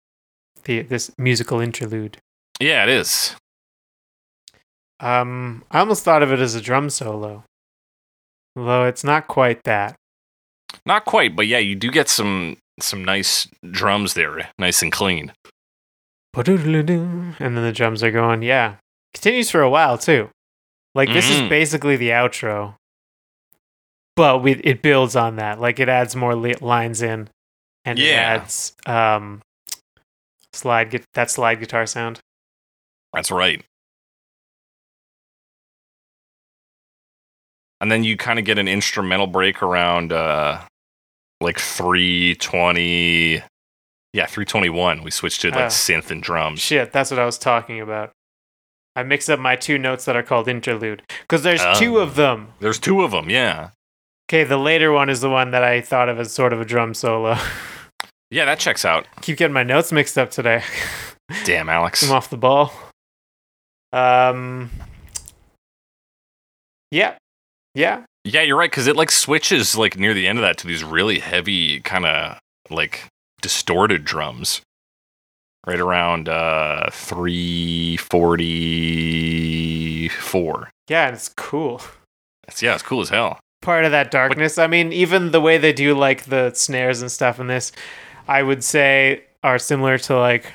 The this musical interlude. Yeah, it is. Um, I almost thought of it as a drum solo, although it's not quite that. Not quite, but yeah, you do get some some nice drums there, nice and clean. And then the drums are going. Yeah, continues for a while too. Like this is Mhm. basically the outro, but we it builds on that. Like it adds more li- lines in, and it Yeah. adds um slide get that slide guitar sound. That's right. And then you kind of get an instrumental break around uh like 320 yeah, 321. We switched to like Ah. synth and drums. Shit, that's what I was talking about. I mixed up my two notes that are called interlude because there's Oh. two of them. There's two of them, yeah. Okay, the later one is the one that I thought of as sort of a drum solo. Yeah, that checks out. Keep getting my notes mixed up today. Damn, Alex. I'm off the ball. Um. Yeah. Yeah. Yeah, you're right cuz it like switches like near the end of that to these really heavy kind of like distorted drums. Right around uh 344. Yeah, and it's cool. It's, yeah, it's cool as hell. Part of that darkness. I mean, even the way they do like the snares and stuff in this, I would say are similar to like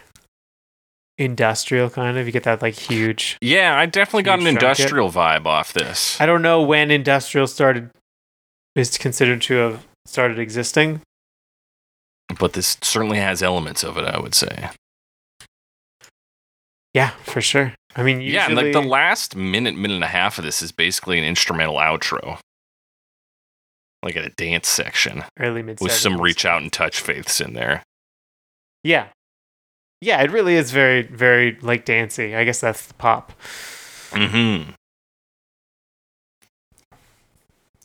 industrial kind of. You get that like huge. Yeah, I definitely got an Huge chunk, yeah. industrial vibe off this. I don't know when industrial started is considered to have started existing. But this certainly has elements of it, I would say. Yeah, for sure. I mean, usually, Yeah, like the last minute, minute and a half of this is basically an instrumental outro, like at a dance section early mid with some reach out and touch faiths in there. Yeah, yeah, it really is very, very like dancey. I guess that's the pop. Mm-hmm.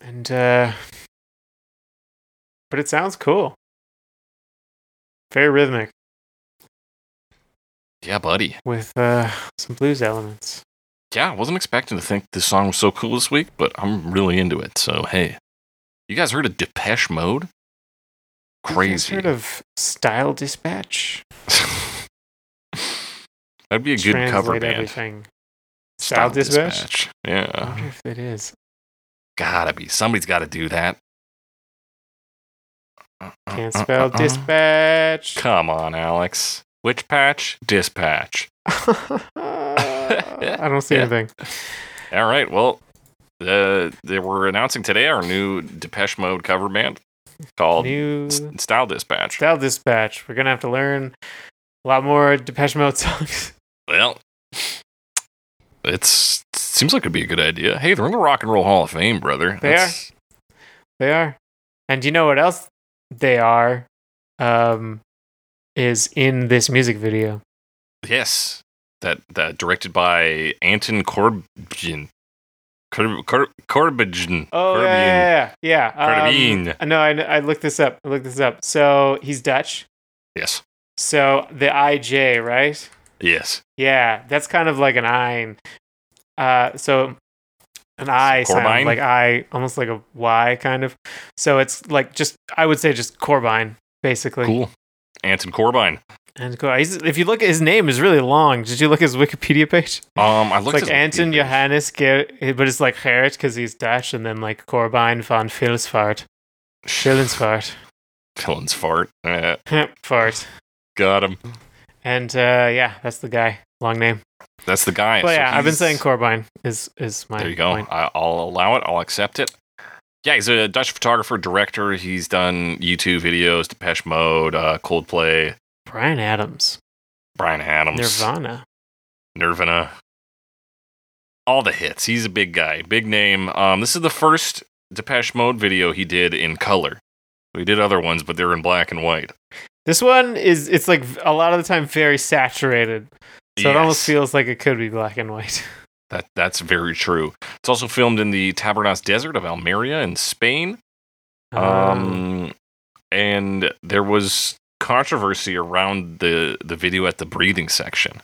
And uh but it sounds cool. Very rhythmic Yeah, buddy. with uh some blues elements. Yeah, I wasn't expecting to think this song was so cool this week, but I'm really into it. So hey, you guys heard of Depeche Mode? You guys Crazy. heard of Style Dispatch? That'd be a good cover band. everything. Style, Dispatch? I Yeah, wonder if it is. gotta be. Somebody's got to do that. Can't Uh, spell uh, uh, uh. dispatch. Come on, Alex. Which patch? Dispatch. I don't see Yeah. anything. All right. Well, uh, they were announcing today our new Depeche Mode cover band called New S- Style Dispatch. Style Dispatch. We're gonna have to learn a lot more Depeche Mode songs. Well, it's seems like it'd be a good idea. Hey, they're in the Rock and Roll Hall of Fame, brother. They are. They are. And you know what else they are? Um, is in this music video. Yes, that that directed by Anton Corbijn. Cor- Cor- Corbijn. Oh Corbijn. yeah, yeah, yeah. Corbijn. Um, no, I, I looked this up. I looked this up. So he's Dutch. Yes. So the IJ, right? Yes. Yeah, that's kind of like an I. Uh, so an I sound like I, almost like a Y kind of. So it's like just I would say just Corbijn basically. Cool. Anton Corbijn. And cool. If you look, at his name is really long. Did you look at his Wikipedia page? Um, I It's looked like at Anton Wikipedia. Johannes Gerrit, but it's like Gerrit because he's Dutch, and then like Corbijn van Vilsvaart. Vilsvaart. Villain's fart. Uh, Fart. got him. And uh, yeah, that's the guy. Long name. That's the guy. But So yeah, I've been saying Corbijn is is my There you go. point. I'll allow it. I'll accept it. Yeah, he's a Dutch photographer, director. He's done U2 videos, Depeche Mode, uh, Coldplay, Bryan Adams. Bryan Adams, Nirvana. Nirvana, all the hits. He's a big guy, big name. Um, this is the first Depeche Mode video he did in color. We did other ones, but they're in black and white. This one is it's like a lot of the time very saturated. So it almost feels like it could be black and white. That that's very true. It's also filmed in the Tabernas Desert of Almeria in Spain. Um, Um, and there was controversy around the the video at the breathing section.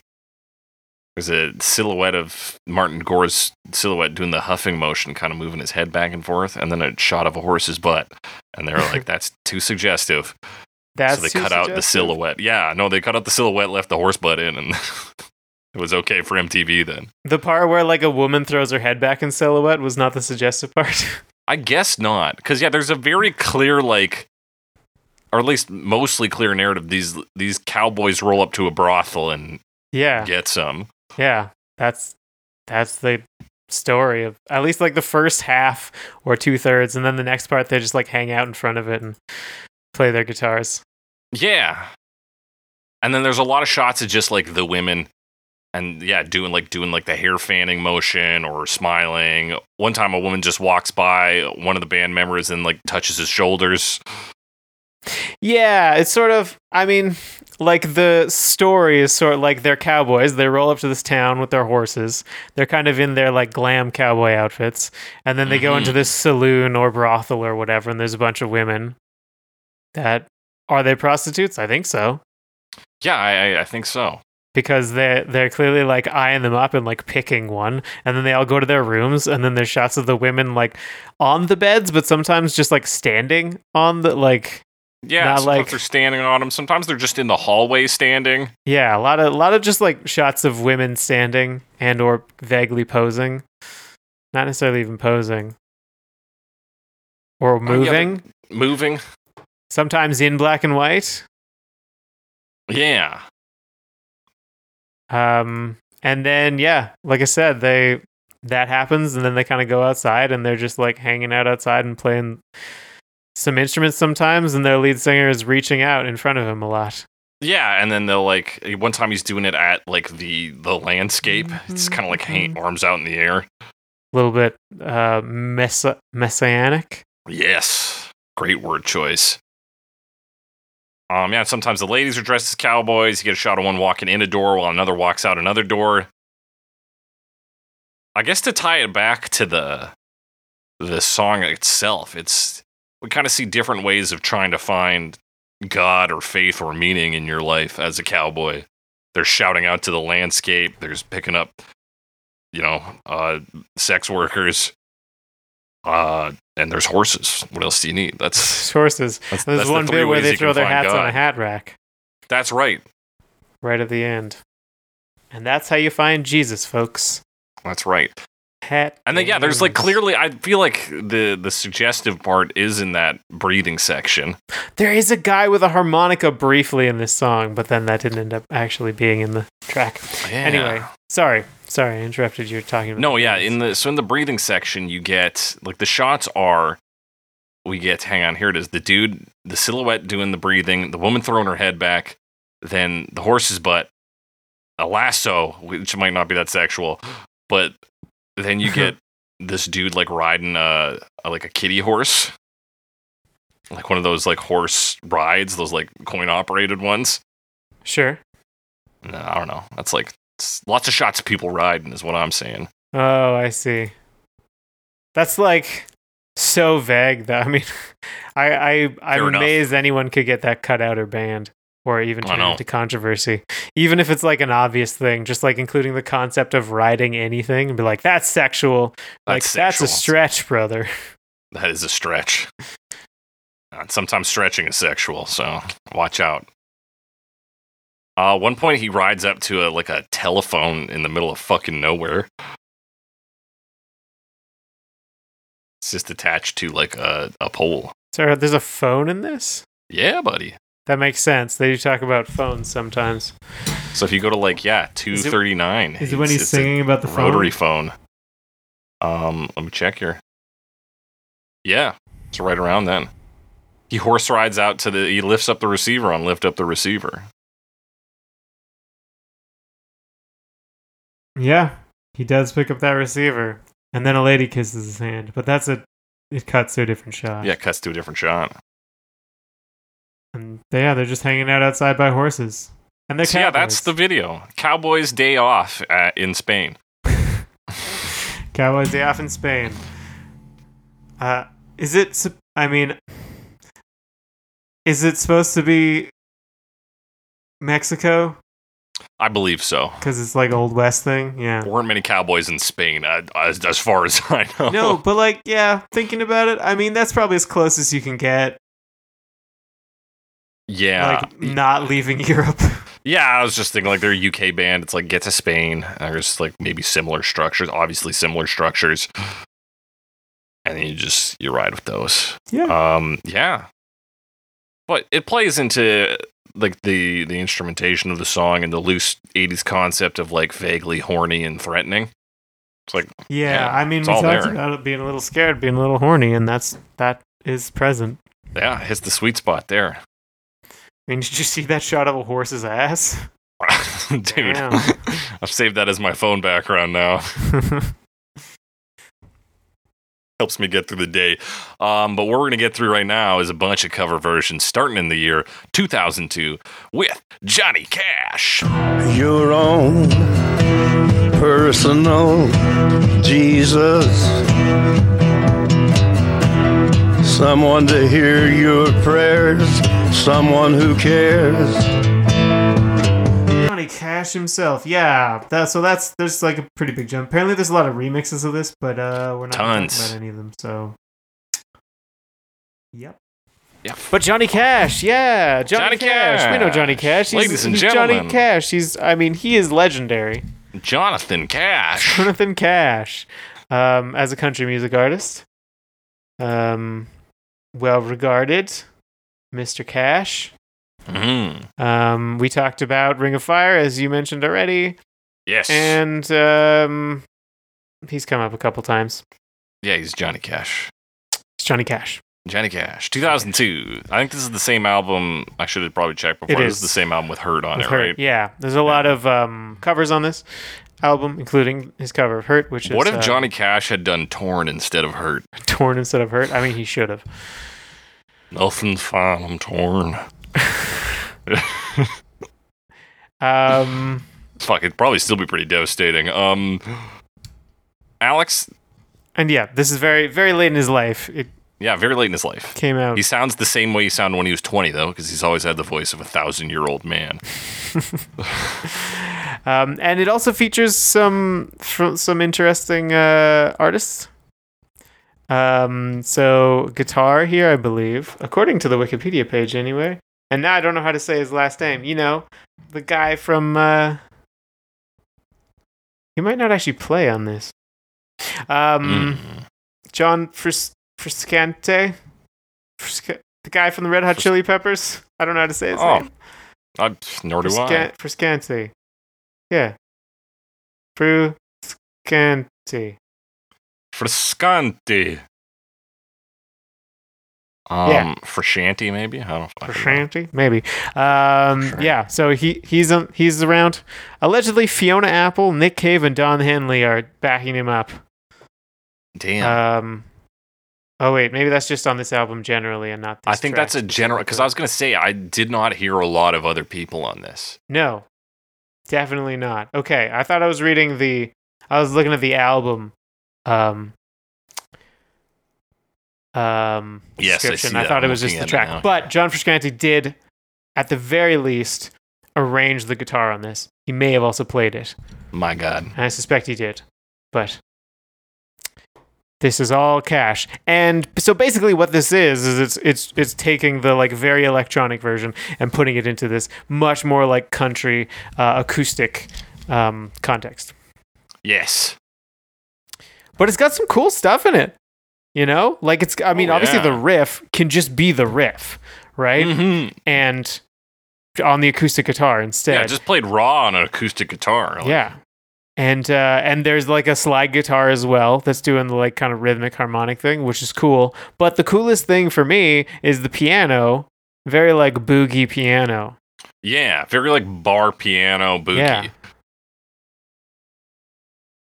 There's a silhouette of Martin Gore's silhouette doing the huffing motion, kind of moving his head back and forth, and then a shot of a horse's butt. And they were like, "That's too suggestive." That's so they cut out the silhouette. Yeah, no, they cut out the silhouette, left the horse butt in, and it was okay for MTV then. The part where like a woman throws her head back in silhouette was not the suggestive part. I guess not, because yeah, there's a very clear like, or at least mostly clear narrative. These these cowboys roll up to a brothel and yeah, get some. yeah. That's that's the story of at least like the first half or two thirds, and then the next part they just like hang out in front of it and play their guitars. Yeah, and then there's a lot of shots of just like the women, and yeah, doing like doing like the hair fanning motion or smiling. One time, a woman just walks by one of the band members and like touches his shoulders. Yeah, it's sort of. I mean, like the story is sort of like they're cowboys. They roll up to this town with their horses. They're kind of in their like glam cowboy outfits, and then they go into Mhm. this saloon or brothel or whatever, and there's a bunch of women. That are they prostitutes? I think so Yeah, I, I, think so. because they they're clearly like eyeing them up and like picking one, and then they all go to their rooms, and then there's shots of the women like on the beds, but sometimes just like standing on the like Yeah, Not sometimes like- they're standing on them. Sometimes they're just in the hallway standing. Yeah, a lot of a lot of just like shots of women standing and or vaguely posing. Not necessarily even posing. Or Oh, yeah, moving. Moving. sometimes in black and white. Yeah. Um and then yeah, like I said, they that happens and then they kind of go outside and they're just like hanging out outside and playing some instruments sometimes and their lead singer is reaching out in front of him a lot. Yeah, and then they'll like one time he's doing it at like the the landscape. It's kind of like hang, arms out in the air. A little bit uh, messa- messianic. Yes, great word choice. Um, yeah, sometimes the ladies are dressed as cowboys. You get a shot of one walking in a door while another walks out another door. I guess to tie it back to the the song itself, it's we kind of see different ways of trying to find God or faith or meaning in your life as a cowboy. There's shouting out to the landscape. There's picking up, you know, uh, sex workers. Uh, and there's horses. What else do you need? That's horses. that's, There's that's the one three bit where they throw their hats on a hat rack That's right. right at the end. And that's how you find Jesus, folks. That's right. Hat. And then yeah, there's like clearly I feel like the the suggestive part is in that breathing section. There is a guy with a harmonica briefly in this song, but then that didn't end up actually being in the track. Yeah. Anyway, sorry, sorry, I interrupted you talking about. No, yeah, in the so in the breathing section you get like the shots are we get hang on, here it is. The dude, the silhouette doing the breathing, the woman throwing her head back, then the horse's butt, a lasso, which might not be that sexual, but then you get this dude like riding a, a like a kitty horse. Like one of those like horse rides, those like coin operated ones. sure. No, I don't know. That's like it's lots of shots of people riding is what I'm saying. Oh, I see. That's like so vague that I mean, I I I'm Fair enough. amazed anyone could get that cut out or banned or even turn into controversy. Even if it's like an obvious thing, just like including the concept of riding anything and be like, that's sexual. like That's that's a stretch, brother. That is a stretch. And sometimes stretching is sexual, so watch out. Uh, one point he rides up to a like a telephone in the middle of fucking nowhere. It's just attached to like a, a pole. So there's a phone in this? Yeah, buddy. That makes sense. They do talk about phones sometimes. So if you go to like yeah two thirty nine, Is it when he's singing about the phone? rotary phone? Um, let me check here. Yeah, it's right around then. He horse rides out to the. He lifts up the receiver on lift up the receiver. Yeah, he does pick up that receiver, and then a lady kisses his hand. But that's a it cuts to a different shot. Yeah, it cuts to a different shot. and they, yeah, they're just hanging out outside by horses, and they're So yeah, that's the video. Cowboys Day Off uh, in Spain. Cowboys Day Off in Spain. Uh, is it? I mean, is it supposed to be Mexico? I believe so. Because it's like old west thing. Yeah. There weren't many cowboys in Spain, uh, as, as far as I know. No, but like, yeah, thinking about it, I mean, that's probably as close as you can get. yeah, like, not leaving Europe. yeah. I was just thinking like they're a UK band. It's like get to Spain. There's like maybe similar structures, obviously similar structures, and then you just you ride with those. yeah. Um, yeah. But it plays into like the the instrumentation of the song and the loose '80s concept of like vaguely horny and threatening. It's like Yeah, Yeah, I mean, it's we talked there. about it being a little scared, being a little horny, and that's that is present. yeah, hits the sweet spot there, I mean, did you see that shot of a horse's ass? dude. I've saved that as my phone background now. Helps me get through the day. Um, but what we're gonna get through right now is a bunch of cover versions starting in the year 2002 with Johnny Cash. your own personal Jesus. Someone to hear your prayers, someone who cares. Johnny Cash himself, yeah. That, so that's there's like a pretty big jump. Apparently, there's a lot of remixes of this, but uh, we're not Tons. about any of them. So, yep. Yeah. But Johnny Cash, yeah, Johnny, Johnny Cash. We know Johnny Cash. He's, Ladies and he's gentlemen. Johnny Cash. He's, I mean, he is legendary. Jonathan Cash. Jonathan Cash, um, as a country music artist, um, well regarded, Mr. Cash. Mhm. Um, we talked about Ring of Fire, as you mentioned already, Yes. and um, he's come up a couple times. yeah, he's Johnny Cash. It's Johnny Cash. Johnny Cash, 2002. I think this is the same album. I should have probably checked before. It This is. is the same album with Hurt on With it, Hurt. right? Yeah, there's a lot of um, covers on this album, including his cover of Hurt, which is What if uh, Johnny Cash had done Torn instead of Hurt? torn instead of Hurt. I mean, he should have. Nothing's fine. I'm torn. Um, Fuck, it'd probably still be pretty devastating. Um, Alex, and yeah, this is very, very late in his life. It yeah, very late in his life. came out. He sounds the same way he sounded when he was 20, though, because he's always had the voice of a thousand year old man. Um, and it also features some some interesting uh, artists. Um, so guitar here, I believe, according to the Wikipedia page, anyway. And now I don't know how to say his last name. You know, the guy from. Uh, he might not actually play on this. Um, Mm. John Fris- Frusciante, Frusc- the guy from the Red Hot Frus- Chili Peppers. I don't know how to say his Oh, name. I, nor do I. Fruscan- Frusciante. Yeah. Frusciante. Frusciante. Um, Yeah. Frusciante, maybe? I don't know. Frusciante? Maybe. Um, Sure. yeah, so he he's um, he's around. Allegedly, Fiona Apple, Nick Cave, and Don Henley are backing him up. Damn. Um, oh, wait, maybe that's just on this album generally and not this I think that's a general, because I was going to say, I did not hear a lot of other people on this. No, definitely not. Okay, I thought I was reading the. I was looking at the album. Um. Um. Yes, I description. I, that. thought it was just the track, now. but John Frusciante did, at the very least, arrange the guitar on this. He may have also played it, My God. and I suspect he did. But this is all cash, and so basically, what this is is it's it's it's taking the like very electronic version and putting it into this much more like country uh, acoustic um, context. Yes. But it's got some cool stuff in it. You know, like it's. I mean, Oh, obviously the riff can just be the riff, right? Mhm. And on the acoustic guitar instead. Yeah, just played raw on an acoustic guitar. Like, Yeah. And uh, and there's like a slide guitar as well that's doing the like kind of rhythmic harmonic thing, which is cool. But the coolest thing for me is the piano, very like boogie piano. Yeah, very like bar piano boogie. Yeah.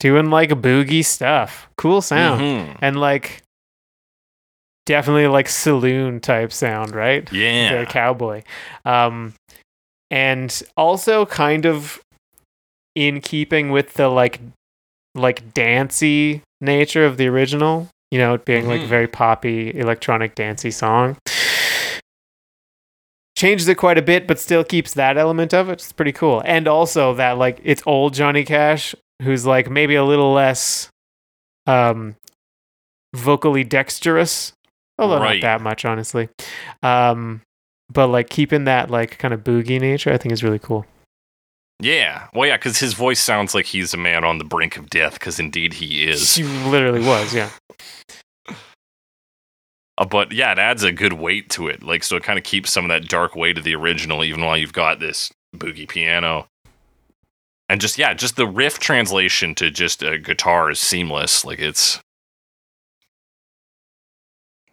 Doing like boogie stuff. Cool sound. Mhm. And like definitely like saloon type sound, right? Yeah. Very cowboy. Um and also kind of in keeping with the like like dancey nature of the original, you know, it being like Mhm. very poppy electronic dancey song. Changes it quite a bit, but still keeps that element of it. It's pretty cool. And also that like it's old Johnny Cash, who's like maybe a little less um vocally dexterous. Although Right. not that much, honestly. Um but like keeping that like kind of boogie nature, I think is really cool. Yeah. Well, yeah, because his voice sounds like he's a man on the brink of death, because indeed he is. He literally was, yeah. Uh, but yeah, it adds a good weight to it. Like, so it kind of keeps some of that dark weight of the original, even while you've got this boogie piano. And just, yeah, just the riff translation to just a guitar is seamless. Like, it's.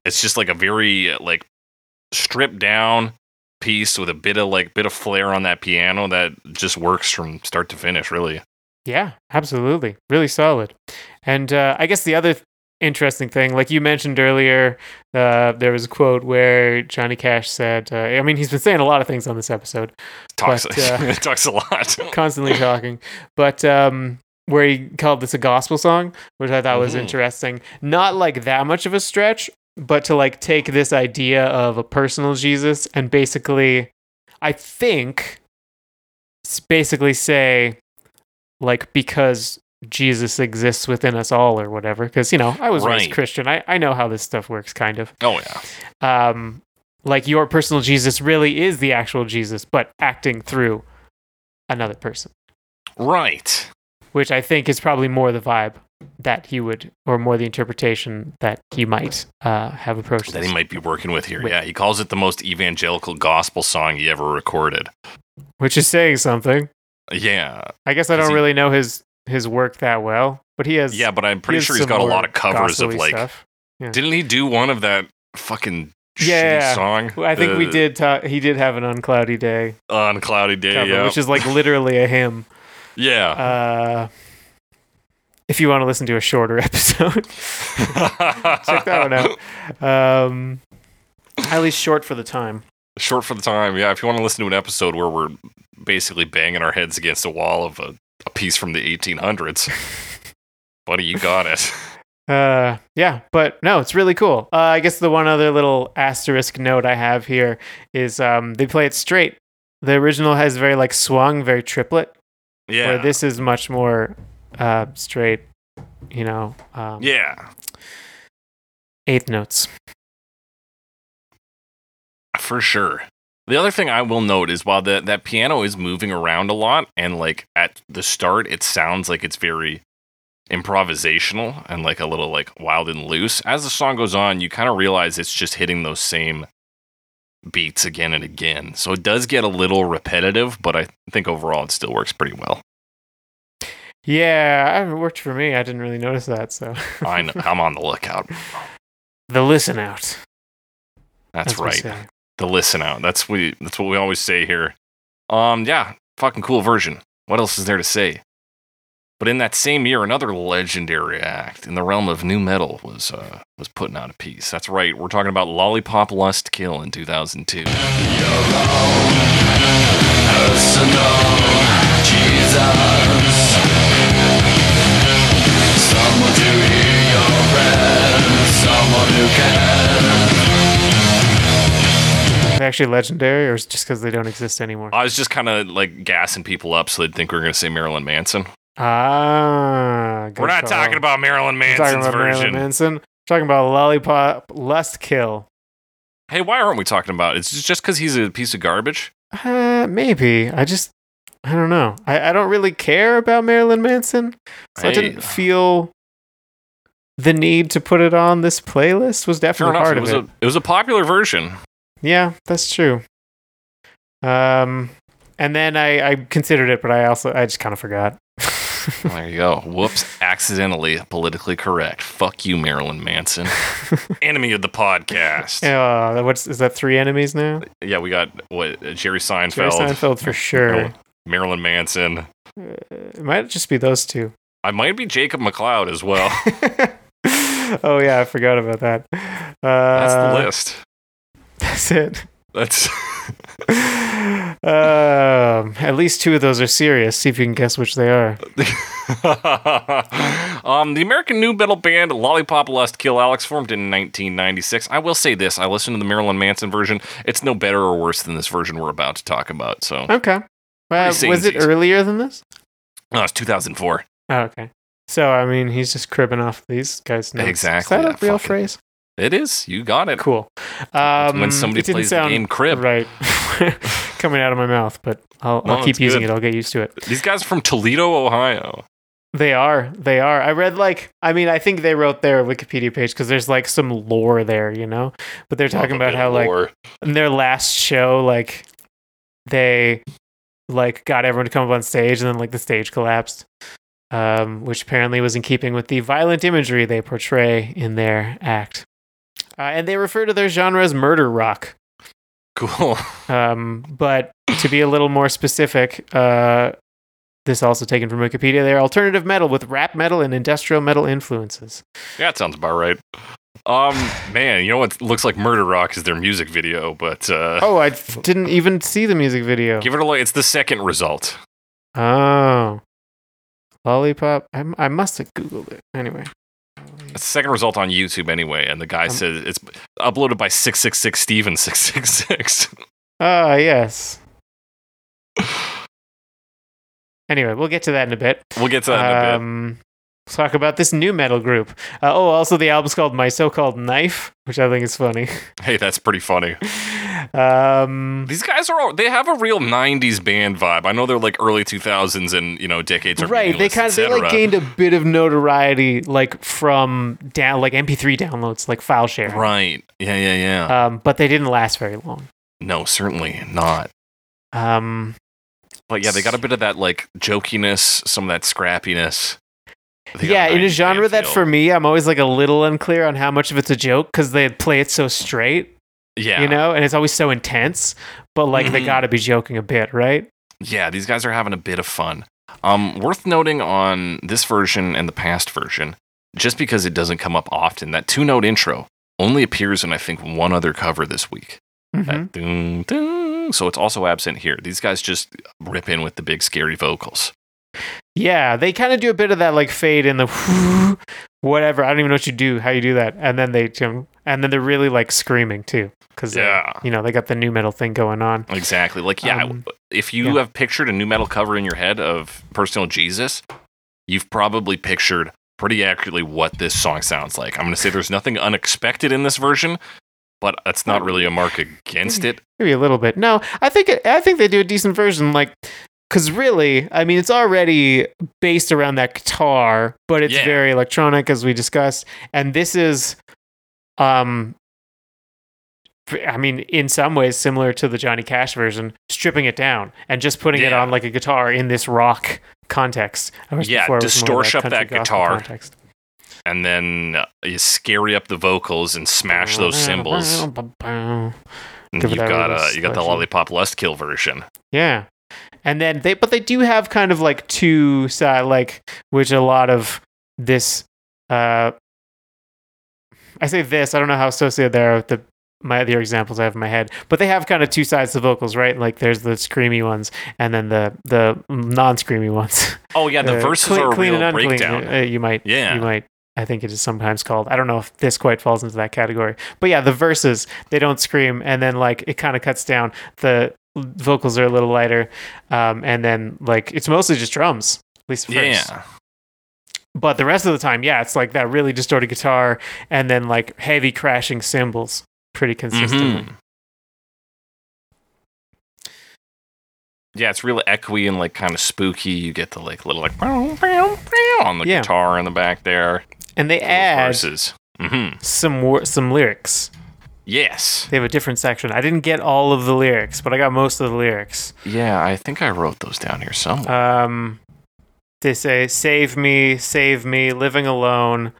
It's just like a very, like, stripped down piece with a bit of, like, bit of flair on that piano that just works from start to finish, really. Yeah, absolutely. Really solid. And uh, I guess the other th- interesting thing, like you mentioned earlier, uh, there was a quote where Johnny Cash said, uh, I mean, he's been saying a lot of things on this episode, Talks, But, uh, talks a lot. constantly talking, but um, where he called this a gospel song, which I thought was Mhm. interesting. Not like that much of a stretch, but to like take this idea of a personal Jesus and basically, I think, basically say, like, because Jesus exists within us all or whatever. Because, you know, I was raised Christian. I, I know how this stuff works, kind of oh, yeah. um, like your personal Jesus really is the actual Jesus, but acting through another person, Right. which I think is probably more the vibe that he would, or more the interpretation that he might uh, have approached. that he might be working with here. With. Yeah, he calls it the most evangelical gospel song he ever recorded. which is saying something. Yeah, I guess I don't he- really know his his work that well, but he has. yeah, but I'm pretty has sure he's got a lot of covers of like. stuff. Didn't he do one of that fucking Yeah. song. I think we did. He did have an uncloudy day on cloudy day. cover, yeah, which is like literally a hymn. yeah. Uh, if you want to listen to a shorter episode, check that one out. Um, at least short for the time. Short for the time. Yeah, if you want to listen to an episode where we're basically banging our heads against a wall of a, a piece from the 1800s, buddy, you got it. Uh, yeah, but no, it's really cool. Uh, I guess the one other little asterisk note I have here is um, they play it straight. The original has very like swung, very triplet. Yeah. Where this is much more uh, straight. You know, um, yeah. eighth notes. For sure. The other thing I will note is while the, that piano is moving around a lot, and like at the start, it sounds like it's very improvisational and like a little like wild and loose. As the song goes on, you kind of realize it's just hitting those same beats again and again. So it does get a little repetitive, but I think overall it still works pretty well. Yeah, it worked for me. I didn't really notice that. So I know, I'm on the lookout. the listen out. That's we right. The listen out. That's we. That's what we always say here. Um, yeah, fucking cool version. What else is there to say? But in that same year, another legendary act in the realm of nu metal was uh, was putting out a piece. That's right. We're talking about Lollipop Lust Kill in 2002. They're actually legendary, or is just because they don't exist anymore? I was just kind of like gassing people up so they'd think we were going to say Marilyn Manson. ah, good We're not talking about Marilyn We're talking Manson's about Marilyn version. Manson. We're talking about lollipop lust kill. Hey, why aren't we talking about it? It's just because he's a piece of garbage. Uh, maybe. I just, I don't know. I, I don't really care about Marilyn Manson, so I didn't feel the need to put it on this playlist. Was Fair definitely enough. part It of was it. a it was a popular version. Yeah, that's true. Um, and then I, I considered it, but I also I just kind of forgot. There you go. Whoops. Accidentally politically correct. Fuck you, Marilyn Manson. Enemy of the podcast. uh, what's is that? Three enemies now? Yeah, we got what Jerry Jerry Seinfeld, Seinfeld for sure. Marilyn Manson. Uh, it might just be those two. I might be Jacob McLeod as well. oh yeah, I forgot about that. Uh, That's the list. That's it. That's um, at least two of those are serious. See if you can guess which they are. um, the American nu metal band Lollipop Lust Kill Alex formed in 1996. I will say this: I listened to the Marilyn Manson version. It's no better or worse than this version we're about to talk about. So, Okay. Pretty was it earlier than this? oh, it's 2004. Oh, okay. So I mean, he's just cribbing off these guys' notes. Exactly, Is that a real fucking- phrase? It is. You got it. Cool. Um, when somebody plays the sound game crib. right coming out of my mouth, but I'll, No, I'll keep using good. it. I'll get used to it. These guys are from Toledo, Ohio. They are. They are. I read like. I mean, I think they wrote their Wikipedia page because there's like some lore there, you know. But they're talking about how of like in their last show, like they like got everyone to come up on stage, and then like the stage collapsed, um, which apparently was in keeping with the violent imagery they portray in their act. Uh, and they refer to their genre as murder rock. cool. Um, but to be a little more specific, uh, this also taken from Wikipedia. They're alternative metal with rap metal and industrial metal influences. Yeah, that sounds about right. Um, man, you know what looks like murder rock is their music video, but uh, Oh, I f- didn't even see the music video. give it a look. It's the second result. Oh, lollipop. I, I must have googled it anyway. It's the second result on YouTube anyway, and the guy Um, says it's uploaded by six six six Steven six six six. Ah, yes. Anyway, we'll get to that in a bit. We'll get to that in a bit. Um, let's talk about this nu metal group. Uh, oh, also the album's called My So-Called Knife, which I think is funny. Hey, that's pretty funny. um, These guys are all, they have a real '90s band vibe. I know they're like early 2000s and you know decades are right, they kind of they like gained a bit of notoriety, like from down like MP3 downloads, like file sharing. Right. Yeah, yeah, yeah. Um, but they didn't last very long. no, certainly not. Um, But yeah, they got a bit of that like jokiness, some of that scrappiness. Yeah, in a genre that feel. for me, I'm always like a little unclear on how much of it's a joke because they play it so straight, yeah, you know, and it's always so intense. But like they Mhm. got to be joking a bit, right? Yeah, these guys are having a bit of fun. Um, worth noting on this version and the past version, just because it doesn't come up often, that two note intro only appears in I think one other cover this week. Mhm. That so it's also absent here. These guys just rip in with the big scary vocals. Yeah, they kind of do a bit of that like fade in the whatever. I don't even know what you do, how you do that, and then they um, and then they're really like screaming too because Yeah. you know they got the nu metal thing going on. Exactly. Like, yeah, Um, if you yeah. have pictured a nu metal cover in your head of Personal Jesus, you've probably pictured pretty accurately what this song sounds like. I'm going to say there's nothing unexpected in this version, but that's not really a mark against it. Maybe a little bit. No, I think it, I think they do a decent version. Like, because really, I mean, it's already based around that guitar, but it's Yeah. very electronic, as we discussed. And this is, um, I mean, in some ways similar to the Johnny Cash version, stripping it down and just putting it on like a guitar in this rock context. Yeah, before it was more of distortion up that guitar. Context. And then uh, you scary up the vocals and smash those cymbals. And you've got uh, you got the lollipop lust kill version. Yeah. And then they but they do have kind of like two side like which a lot of this uh I say this, I don't know how associated they are with the my other examples I have in my head, but they have kind of two sides to vocals, right? Like there's the screamy ones and then the the non-screamy ones. Oh yeah, the Uh, verses clean- are a clean and unclean, breakdown. uh, you might Yeah. you might I think it is sometimes called. I don't know if this quite falls into that category. But yeah, the verses, they don't scream and then like it kind of cuts down. The vocals are a little lighter. Um, and then like it's mostly just drums, at least first. Yeah. But the rest of the time, yeah, it's like that really distorted guitar and then like heavy crashing cymbals pretty consistently. Mhm. Yeah, it's real echoey and like kind of spooky. You get the like little like on the Yeah. guitar in the back there. And they add verses. hmm some wor- some lyrics. Yes. They have a different section. I didn't get all of the lyrics, but I got most of the lyrics. Yeah, I think I wrote those down here somewhere. Um, they say, "Save me, save me, living alone."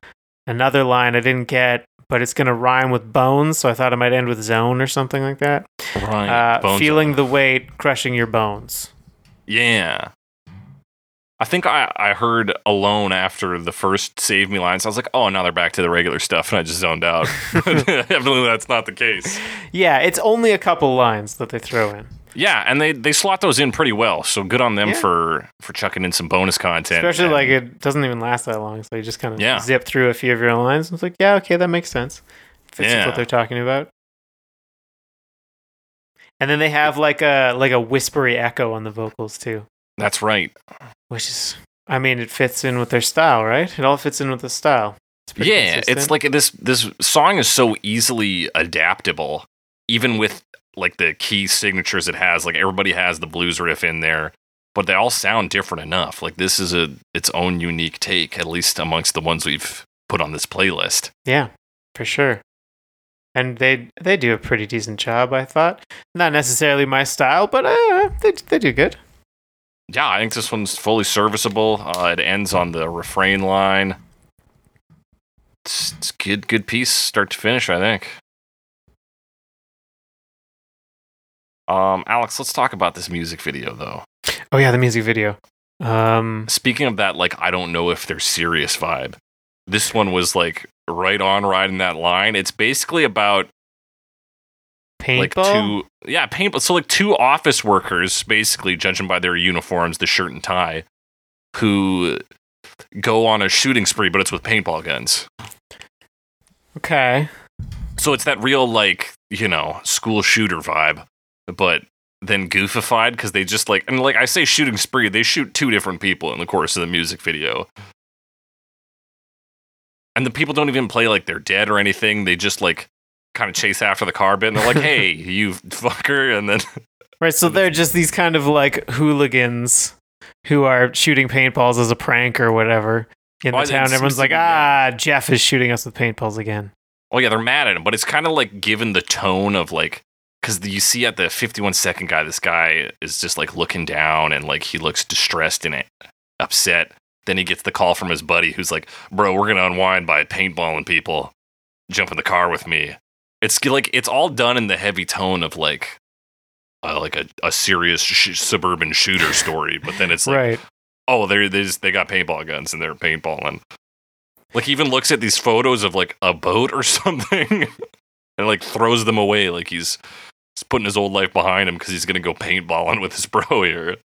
Another line I didn't get, but it's gonna rhyme with bones, so I thought it might end with zone or something like that. right. Uh, feeling the weight, crushing your bones. Yeah. I think I, I heard alone after the first save me lines. I was like, oh, now they're back to the regular stuff, and I just zoned out. Evidently, that's not the case. Yeah, it's only a couple lines that they throw in, Yeah, and they, they slot those in pretty well. So good on them Yeah. for for chucking in some bonus content. especially And- like it doesn't even last that long, so you just kind of Yeah. zip through a few of your lines. It's like, yeah, okay, that makes sense. Fits with Yeah. what they're talking about. And then they have like a like a whispery echo on the vocals too. that's right. which is i mean it fits in with their style right it all fits in with the style it's Yeah, it's like this this song is so easily adaptable, even with like the key signatures it has. Like everybody has the blues riff in there, but they all sound different enough. Like this is a its own unique take, at least amongst the ones we've put on this playlist. yeah for sure and they they do a pretty decent job i thought not necessarily my style but uh, they, they do good Yeah, I think this one's fully serviceable. Uh, it ends on the refrain line. It's, it's good, good piece, start to finish. I think. Um, Alex, let's talk about this music video, though. oh yeah the music video um Speaking of that, like I don't know if they're serious vibe. This one was like right on, riding that line. It's basically about like paintball two, yeah, paintball. So like two office workers, basically judging by their uniforms, the shirt and tie, who go on a shooting spree, but it's with paintball guns. okay So it's that real like you know school shooter vibe, but then goofified because they just like and like I say shooting spree, they shoot two different people in the course of the music video. And the people don't even play like they're dead or anything. They just like kind of chase after the car bit and they're like, "Hey, you fucker!" And then right so they're just these kind of like hooligans who are shooting paintballs as a prank or whatever in the town everyone's like ah jeff is shooting us with paintballs again Oh yeah, they're mad at him, but it's kind of like given the tone of like because you see at the 51 second guy, this guy is just like looking down and like he looks distressed and upset. Then he gets the call from his buddy who's like, "Bro, we're gonna unwind by paintballing people. Jump in the car with me." It's like it's all done in the heavy tone of like, uh, like a, a serious sh- suburban shooter story. But then it's like, right. oh, they they just, they got paintball guns and they're paintballing. Like he even looks at these photos of like a boat or something, and like throws them away like he's, he's putting his old life behind him because he's gonna go paintballing with his bro here.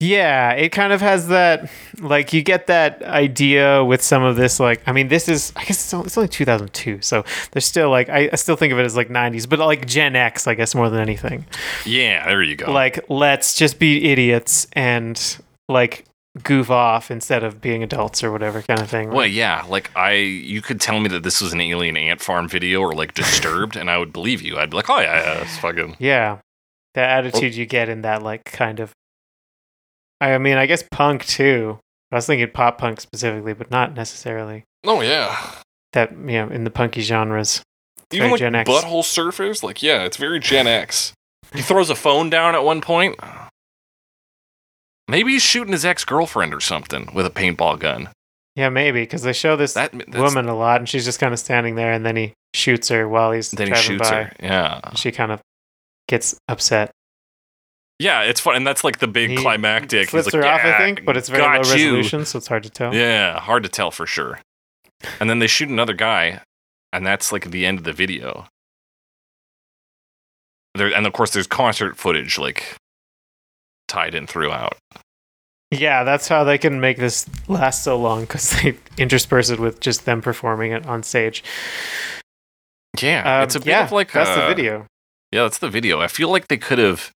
Yeah, it kind of has that like you get that idea with some of this like I mean this is I guess it's only, it's only 2002 so there's still like I, I still think of it as like 90s but like Gen X I guess more than anything Yeah, there you go. like let's just be idiots and like goof off instead of being adults or whatever kind of thing. Well, yeah, like I, you could tell me that this was an alien ant farm video or like Disturbed, and I would believe you. I'd be like, oh yeah, yeah it's fucking. Yeah. The attitude you get in that like kind of I mean, I guess punk too. I was thinking pop punk specifically, but not necessarily Oh yeah, that you know, in the punky genres. even like Gen X. butthole surfers, like yeah, it's very Gen X. He throws a phone down at one point. Maybe he's shooting his ex girlfriend or something with a paintball gun. Yeah, maybe because they show this That woman a lot, and she's just kind of standing there, and then he shoots her while he's Then he driving shoots by. her. Yeah, And she kind of gets upset. yeah, it's fun, and that's like the big He climactic. Flips He's like, her off, I think, but it's very low you." resolution, so it's hard to tell. Yeah, hard to tell for sure. And then they shoot another guy, and that's like the end of the video. There, and of course, there's concert footage like tied in throughout. Yeah, that's how they can make this last so long because they intersperse it with just them performing it on stage. Yeah, Um, it's a bit yeah, of like that's the video. Yeah, that's the video. I feel like they could have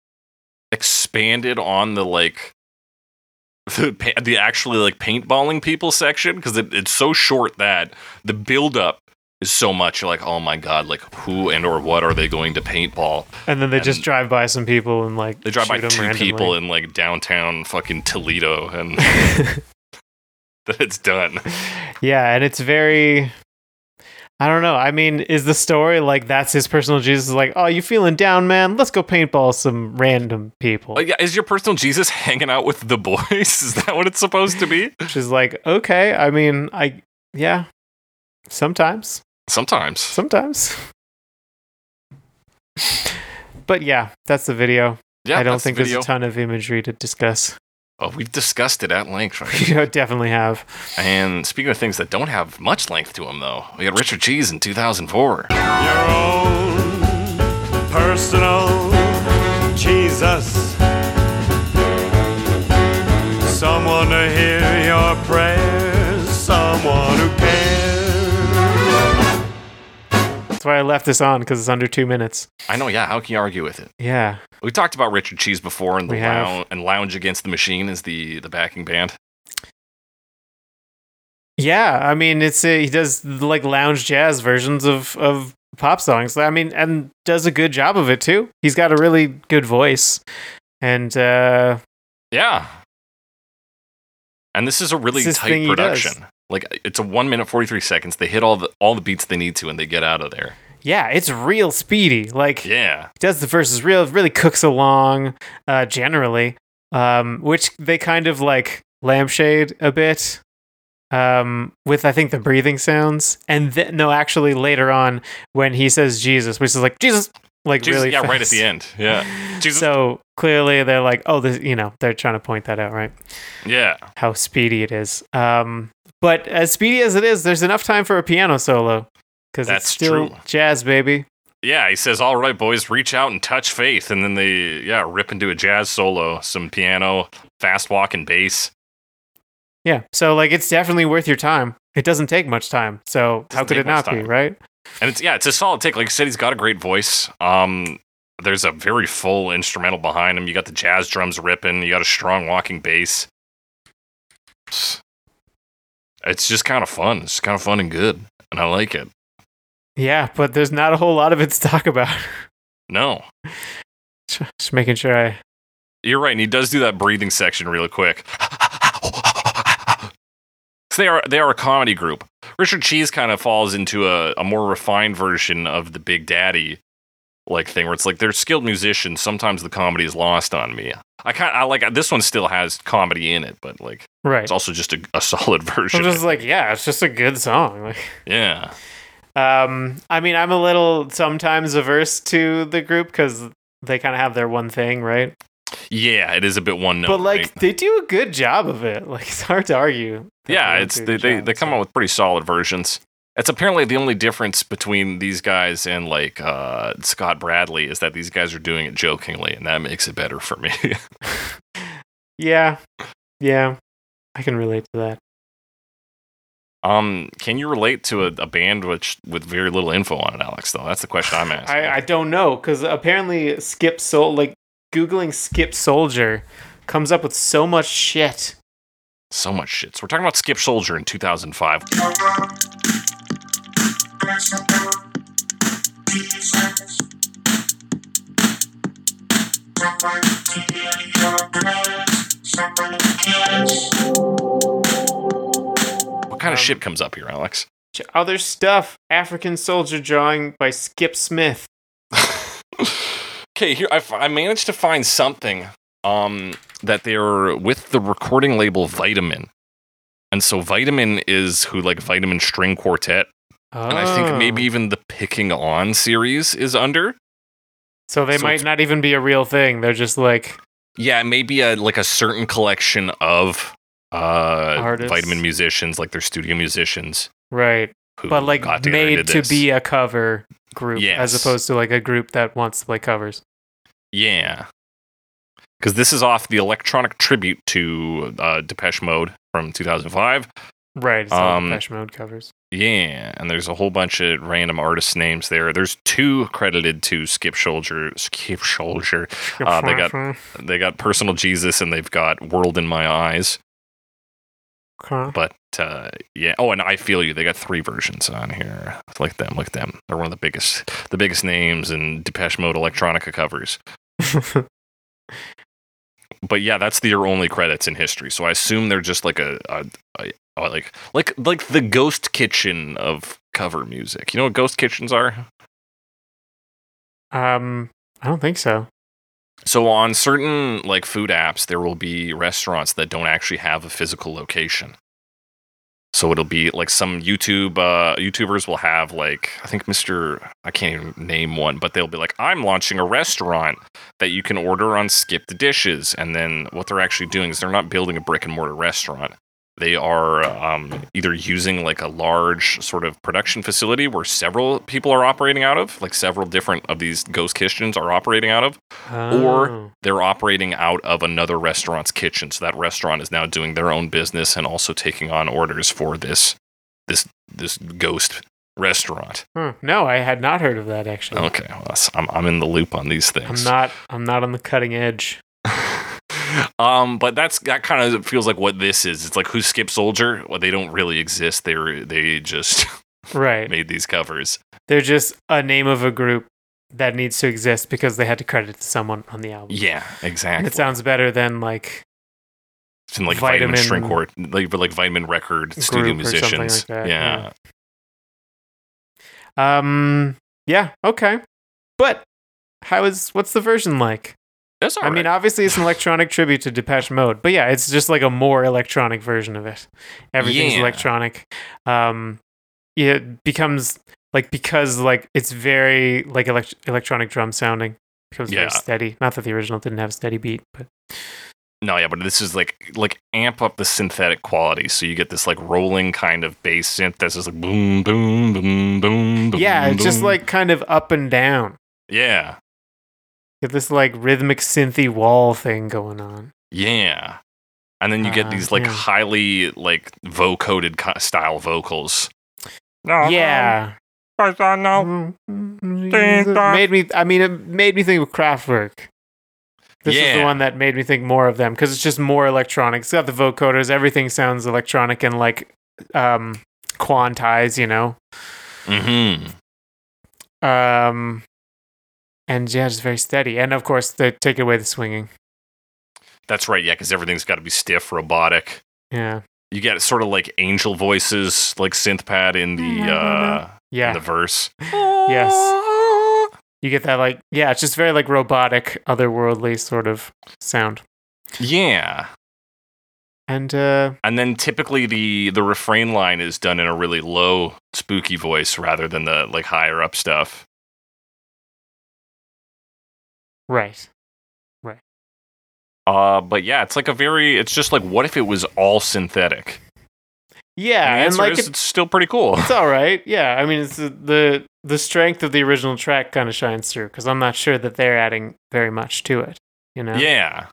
expanded on the like the the actually like paintballing people section because it, it's so short that the build up is so much. Like, oh my god, like who and or what are they going to paintball? And then they just drive by some people and like They drive by two randomly. people in like downtown fucking Toledo, and that it's done. yeah, and it's very. I don't know. I mean, is the story like that's his personal Jesus? Like, oh, you feeling down, man? Let's go paintball some random people. Like, yeah, is your personal Jesus hanging out with the boys? Is that what it's supposed to be? Which is like, okay. I mean, I yeah. Sometimes, Sometimes. sometimes. But yeah, that's the video. Yeah, I don't that's the think there's a ton of imagery to discuss. Oh, we've discussed it at length. Right? you definitely have. And speaking of things that don't have much length to them, though, we got Richard Cheese in 2004. Your own personal Jesus. Someone to hear That's why I left this on because it's under two minutes. I know, yeah. How can you argue with it? Yeah. We talked about Richard Cheese before, and the We lounge, and Lounge Against the Machine is the the backing band. Yeah, I mean, it's a, he does like lounge jazz versions of of pop songs. I mean, and does a good job of it too. He's got a really good voice, and uh, Yeah. And this is a really tight thing he does. production. Like it's a one minute forty three seconds. They hit all the all the beats they need to, and they get out of there. yeah, it's real speedy. Like Yeah, does the verses real, really cooks along. Uh, generally, um, which they kind of like lampshade a bit. Um, with I think the breathing sounds, and then no, actually later on when he says Jesus, which is like Jesus, like Jesus, really yeah, right at the end. Yeah, Jesus. So clearly they're like, oh, this, you know, they're trying to point that out, right? yeah, How speedy it is. Um, but as speedy as it is, there's enough time for a piano solo because it's That's still true. jazz, baby. yeah. He says, "All right, boys, reach out and touch faith," and then they yeah rip into a jazz solo, some piano, fast walking bass. Yeah. So like, it's definitely worth your time. It doesn't take much time. So how could it not much be, right? And it's yeah, it's a solid take. Like I said, he's got a great voice. Um, there's a very full instrumental behind him. You got the jazz drums ripping. You got a strong walking bass. It's just kind of fun. It's kind of fun and good, and I like it. Yeah, but there's not a whole lot of it to talk about. No, Just making sure I. you're right, and he does do that breathing section really quick. So they are they are a comedy group. Richard Cheese kind of falls into a, a more refined version of the Big Daddy, like thing where it's like they're skilled musicians. Sometimes the comedy is lost on me. I kind I like this one still has comedy in it, but like Right. it's also just a, a solid version. I'm just like, yeah, it's just a good song. Like, yeah. um, I mean, I'm a little sometimes averse to the group because they kind of have their one thing, right? Yeah, it is a bit one note. but like, right? they do a good job of it. Like, it's hard to argue. yeah, it's they, good they, job, they come so. out with pretty solid versions. It's apparently the only difference between these guys and like uh, Scott Bradlee is that these guys are doing it jokingly, and that makes it better for me. Yeah, yeah, I can relate to that. um, can you relate to a, a band which with very little info on it, Alex? Though that's the question I'm asking. I, I don't know because apparently Skip Sol like googling Skip Soldier comes up with so much shit. so much shit. So we're talking about Skip Soldier in 2005. What kind of shit comes up here, Alex? Other stuff: African Soldier drawing by Skip Smith. Okay, here I managed to find something um that they're with the recording label Vitamin. And so Vitamin is who like Vitamin String Quartet and I think maybe Oh. even the Picking On series is under. so they so might not even be a real thing. They're just like Yeah, maybe a like a certain collection of uh Artists. Vitamin musicians like their studio musicians right, but like got together and made to be a cover group as opposed to like a group that wants to play covers. Yeah. Because this is off the electronic tribute to uh, Depeche Mode from 2005. Right, it's all Um, Depeche Mode covers. Yeah, and there's a whole bunch of random artist names there. There's two credited to Skip Soldier. Skip Soldier. Uh, they got- They got Personal Jesus and they've got World in My Eyes. Huh. But uh, yeah. Oh, and I Feel You. They got three versions on here. Like them, like them. They're one of the biggest, the biggest names in Depeche Mode electronica covers. But yeah, that's their only credits in history. So I assume they're just like a, a, a like like like the Ghost Kitchen of cover music. You know what Ghost Kitchens are? um, I don't think so. So on certain like food apps, there will be restaurants that don't actually have a physical location. So it'll be like some YouTube uh, YouTubers will have like I think Mr. I can't even name one, but they'll be like I'm launching a restaurant that you can order on Skip the Dishes, and then what they're actually doing is they're not building a brick and mortar restaurant. They are um, either using like a large sort of production facility where several people are operating out of, like several different of these ghost kitchens are operating out of, Or- Oh. they're operating out of another restaurant's kitchen. So that restaurant is now doing their own business and also taking on orders for this this this ghost restaurant. Huh. No, I had not heard of that actually. Okay, well, I'm I'm in the loop on these things. I'm not. I'm not on the cutting edge. Um, but that's that kind of feels like what this is. It's like who Skip Soldier? Well, they don't really exist. They were they just Right. made these covers. They're just a name of a group that needs to exist because they had to credit someone on the album. Yeah, And exactly. it sounds better than like in like vitamin, Vitamin string court, like like vitamin record studio or something like musicians. that, yeah. um yeah, okay. But how is what's the version like? That's all I mean, obviously it's an electronic tribute to Depeche Mode, but yeah, it's just like a more electronic version of it. Everything's Yeah. electronic. Um, it becomes like because like it's very like elect- electronic drum sounding. Becomes Yeah. very steady. Not that the original didn't have a steady beat, but No, yeah, but this is like like amp up the synthetic quality, so you get this like rolling kind of bass synth that's just like boom, boom, boom, boom. boom yeah, it's just boom. like kind of up and down. yeah, Get this like rhythmic synthy wall thing going on. yeah, and then you get Uh, these like yeah. highly like vocoded style vocals. Yeah. no. made me I mean it made me think of Kraftwerk. This is the one that made me think more of them because it's just more electronic. It's got the vocoders, everything sounds electronic and like um quantized, you know. Mm-hmm. Um and yeah, just very steady. And of course they take away the swinging. That's right, yeah, because everything's got to be stiff, robotic. Yeah. You get sort of like angel voices, like synth pad in the uh, in Yeah. the verse. Yes. You get that like yeah, it's just very like robotic, otherworldly sort of sound. Yeah. And uh And then typically the the refrain line is done in a really low spooky voice rather than the like higher up stuff. Right. Right. Uh but yeah, it's like a very it's just like what if it was all synthetic? Yeah, and and like is it- it's still pretty cool. it's all right. Yeah, I mean, it's the the, the strength of the original track kind of shines through because I'm not sure that they're adding very much to it. You know, Yeah.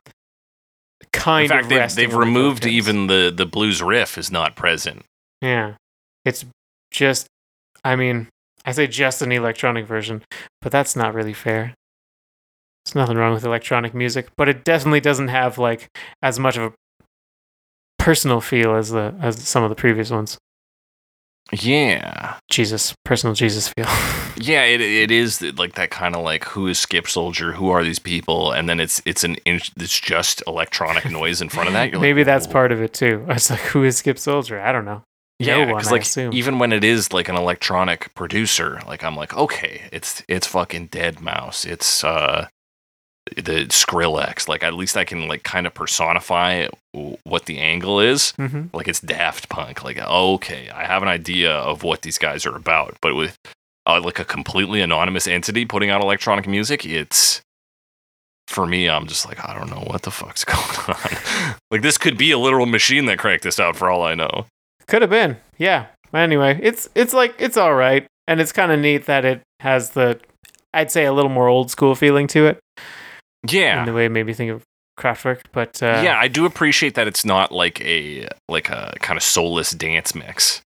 kind In fact, of. they've, they've on the removed even the the blues riff is not present. Yeah, it's just. I mean, I say just an electronic version, but that's not really fair. There's nothing wrong with electronic music, but it definitely doesn't have like as much of a personal feel as the as some of the previous ones. Yeah. Jesus, personal Jesus feel. Yeah, it it is like that kind of like who is Skip Soldier? Who are these people? And then it's it's an it's just electronic noise in front of that. Maybe like, that's part of it too. I was like, who is Skip Soldier? I don't know. Yeah, because I like assume. even when it is like an electronic producer, like I'm like, okay, it's it's fucking deadmau5. It's uh the Skrillex. Like at least I can like kind of personify what the angle is. hmm Like it's Daft Punk. Like okay, I have an idea of what these guys are about. But with uh, like a completely anonymous entity putting out electronic music, it's for me. I'm just like I don't know what the fuck's going on. like this could be a literal machine that cranked this out for all I know. Could have been. Yeah. Anyway, it's it's like it's all right, and it's kind of neat that it has the, I'd say, a little more old school feeling to it Yeah. in the way it made me think of Kraftwerk. But uh, yeah, I do appreciate that it's not like a like a kind of soulless dance mix.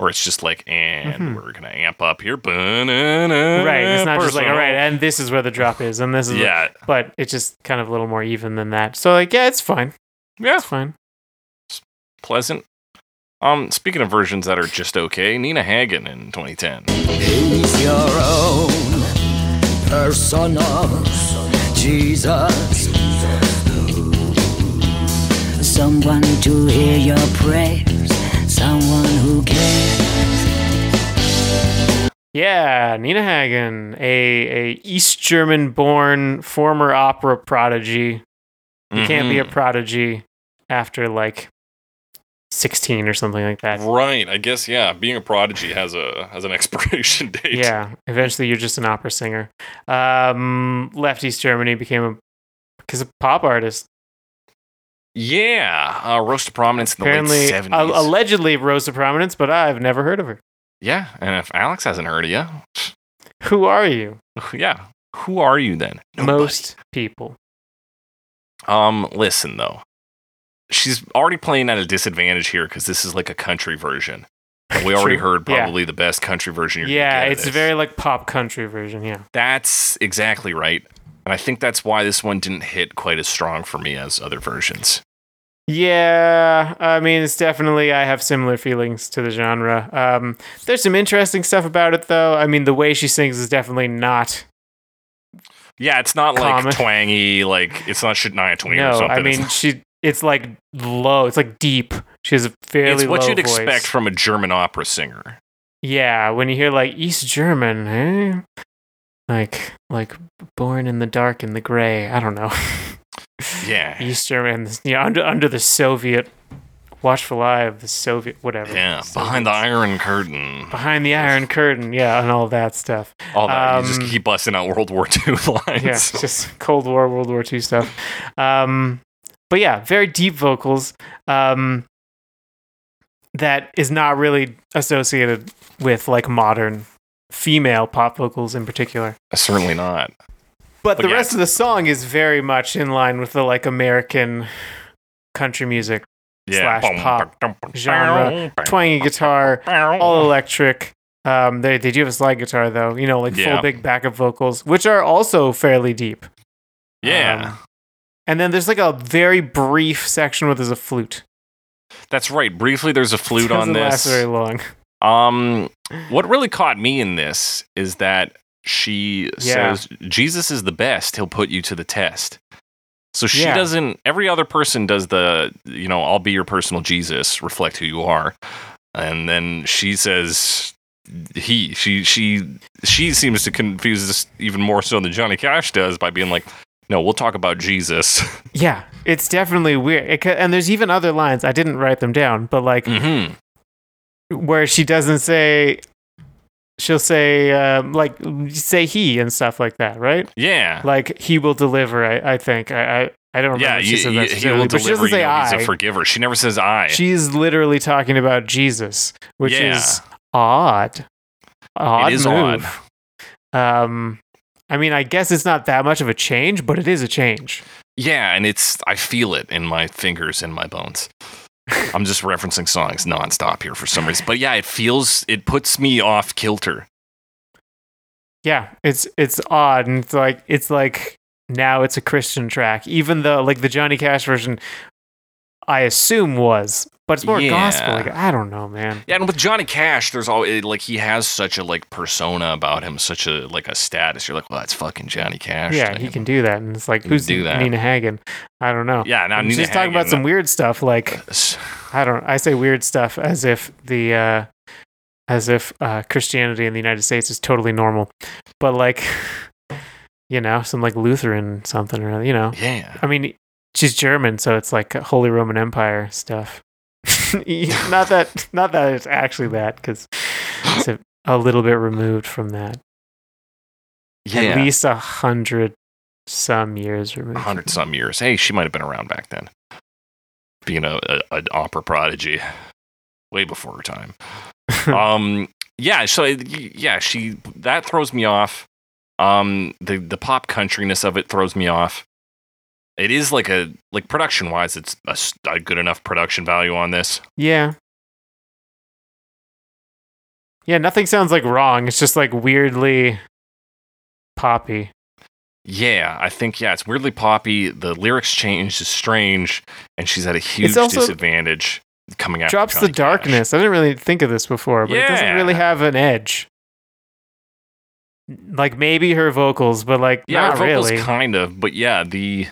Or it's just like, and Mhm. we're gonna amp up here. Right, right. It's not just like all right, and this is where the drop is, and this is Yeah, but it's just kind of a little more even than that. So like, yeah, it's fine. yeah, It's fine. pleasant. Um, speaking of versions that are just okay, Nina Hagen in 2010. He's your own Jesus. Someone to hear your prayers, someone who cares. Yeah, Nina Hagen, a a East German born former opera prodigy. You can't be a Mhm. prodigy after like 16 or something like that. right. I guess yeah. Being a prodigy has a has an expiration date. Yeah, eventually you're just an opera singer. Um, left East Germany, became a because a pop artist. yeah. Uh, rose to prominence in the Apparently, late a- 70s. allegedly rose to prominence, but I've never heard of her. yeah, and if Alex hasn't heard of you, Who are you? yeah. Who are you then? Nobody. Most people. Um, listen though, she's already playing at a disadvantage here because this is like a country version. And we already heard Yeah. probably the best country version. You're Yeah, it's very like pop country version. Yeah. That's exactly right, and I think that's why this one didn't hit quite as strong for me as other versions. Yeah, I mean, it's definitely, I have similar feelings to the genre. Um, there's some interesting stuff about it, though. I mean, the way she sings is definitely not. Yeah, it's not like twangy, like it's not Shania Twain or No, something. I mean, she, it's like low, it's like deep. She has a fairly it's what you'd voice. expect from a German opera singer. Yeah, when you hear like East German, eh? Like, like born in the dark and the gray. I don't know. Yeah, East German, yeah, under under the Soviet watchful eye of the Soviet, whatever. yeah, behind the Iron Curtain, behind the Iron Curtain, yeah, and all that stuff. all that. you Um, just keep busting out World War II lines. Yeah, just Cold War, World War II stuff. Um, but yeah, very deep vocals. Um, that is not really associated with like modern female pop vocals in particular. Certainly not. But, But the yeah. rest of the song is very much in line with the like American country music Yeah. Slash pop genre, twangy guitar, all electric. Um, they they do have a slide guitar though, you know, like Yeah. full big backup vocals, which are also fairly deep. Yeah. Um, and then there's like a very brief section where there's a flute. That's right. Briefly, there's a flute on this. Doesn't last very long. Um, what really caught me in this is that she Yeah. says Jesus is the best. He'll put you to the test. So she Yeah. doesn't. Every other person does the, you know, I'll be your personal Jesus. Reflect who you are, and then she says, he. She she she seems to confuse this even more so than Johnny Cash does by being like, "No, we'll talk about Jesus." Yeah, it's definitely weird. It, and there's even other lines. I didn't write them down, but like hmm where she doesn't say, she'll say um, like say he and stuff like that, right? Yeah. Like he will deliver. I, I think I I, I don't remember. yeah, she you, said you, that he will but she deliver. doesn't You say know, he's I. a forgiver. She never says I. She's literally talking about Jesus, which Yeah. is odd. Odd it is move. odd. Um, I mean, I guess it's not that much of a change, but it is a change. Yeah, and it's I feel it in my fingers and my bones. I'm just referencing songs nonstop here for some reason, but yeah, it feels it puts me off kilter. Yeah, it's it's odd, and it's like it's like now it's a Christian track, even though like the Johnny Cash version, I assume was, but it's more Yeah. gospel. Like I don't know, man. Yeah, and with Johnny Cash, there's all like he has such a like persona about him, such a like a status. You're like, well, that's fucking Johnny Cash. Yeah, he him. can do that, and it's like who's do that. Nina Hagen? I don't know. Yeah, now Nina she's talking about some weird stuff, like I don't. I say weird stuff as if the uh, as if uh, Christianity in the United States is totally normal, but like you know, some like Lutheran something or you know. Yeah, I mean, she's German, so it's like Holy Roman Empire stuff. not that, not that it's actually that, because it's a, a little bit removed from that. yeah, At least a hundred some years removed. hundred some years. Hey, she might have been around back then, being a, a an opera prodigy, way before her time. um, yeah. So yeah, she that throws me off. Um, the the pop countryness of it throws me off. It is like a like production wise, it's a good enough production value on this. Yeah. Yeah, nothing sounds like wrong. It's just like weirdly poppy. Yeah, I think yeah, it's weirdly poppy. The lyrics change is strange, and she's at a huge disadvantage coming out. Drops the darkness. I didn't really think of this before, but it doesn't really have an edge. Like maybe her vocals, but like Yeah, not her vocals really. kind of, but yeah, the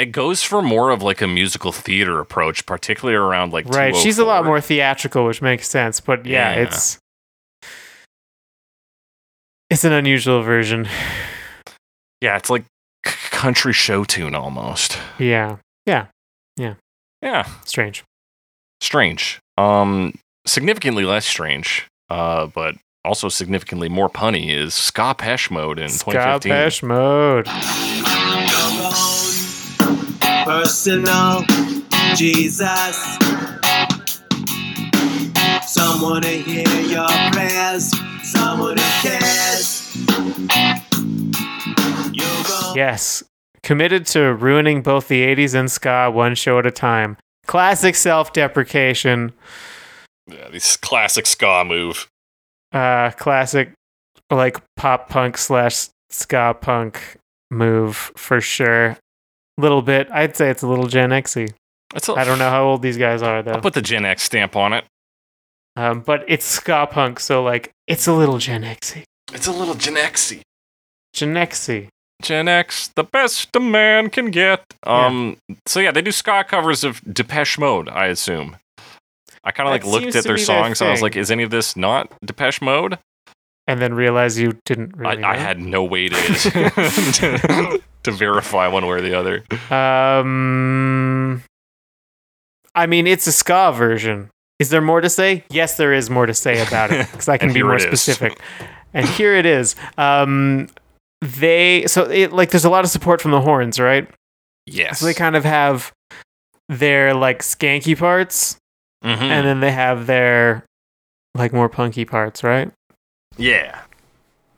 it goes for more of like a musical theater approach, particularly around like right. She's a lot more theatrical, which makes sense. But yeah, Yeah. it's it's an unusual version. Yeah, it's like country show tune almost. Yeah, Yeah, yeah, yeah. strange. strange. Um, significantly less strange, uh, but also significantly more punny is Ska Pesh mode in Ska 2015. Pesh mode. Personal Jesus. Someone to hear your prayers, someone who cares. Yes. Committed to ruining both the 80s and ska one show at a time. Classic self deprecation. Yeah, this classic ska move. Uh, classic, like pop punk slash ska punk move for sure. Little bit. I'd say it's a little Gen Xy. I don't know how old these guys are though. I'll put the Gen X stamp on it. Um, but it's ska punk, so like it's a little Gen Xy. It's a little Gen Xy. Gen Xy. Gen X, the best a man can get. Um, so yeah, they do ska covers of Depeche Mode, I assume. I kind of like looked at their be their songs and I was like, is any of this not Depeche Mode? And then realize you didn't really. I, I had no way to, to verify one way or the other. Um, I mean, it's a ska version. Is there more to say? Yes, there is more to say about it because I can be more specific. and here it is. Um, they so it like there's a lot of support from the horns, right? Yes. So they kind of have their like skanky parts, Mhm. and then they have their like more punky parts, right? yeah.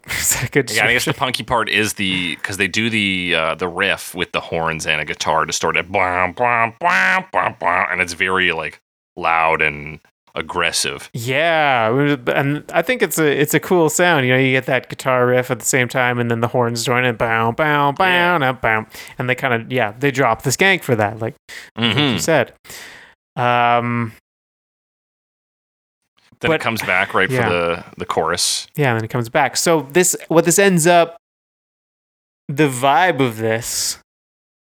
Is that a good? Yeah, I guess the punky part is the because they do the uh, the riff with the horns and a guitar to start it, blah, blah, blah, blah, blah, and it's very like loud and aggressive. Yeah, and I think it's a it's a cool sound. You know, you get that guitar riff at the same time, and then the horns join it, bow, bow, bow, Yeah. now, bow, and they kind of yeah, they drop the skank for that, like you Mhm. said. Um, Then But- it comes back right yeah. for the the chorus. yeah, and then it comes back. So this what this ends up, the vibe of this.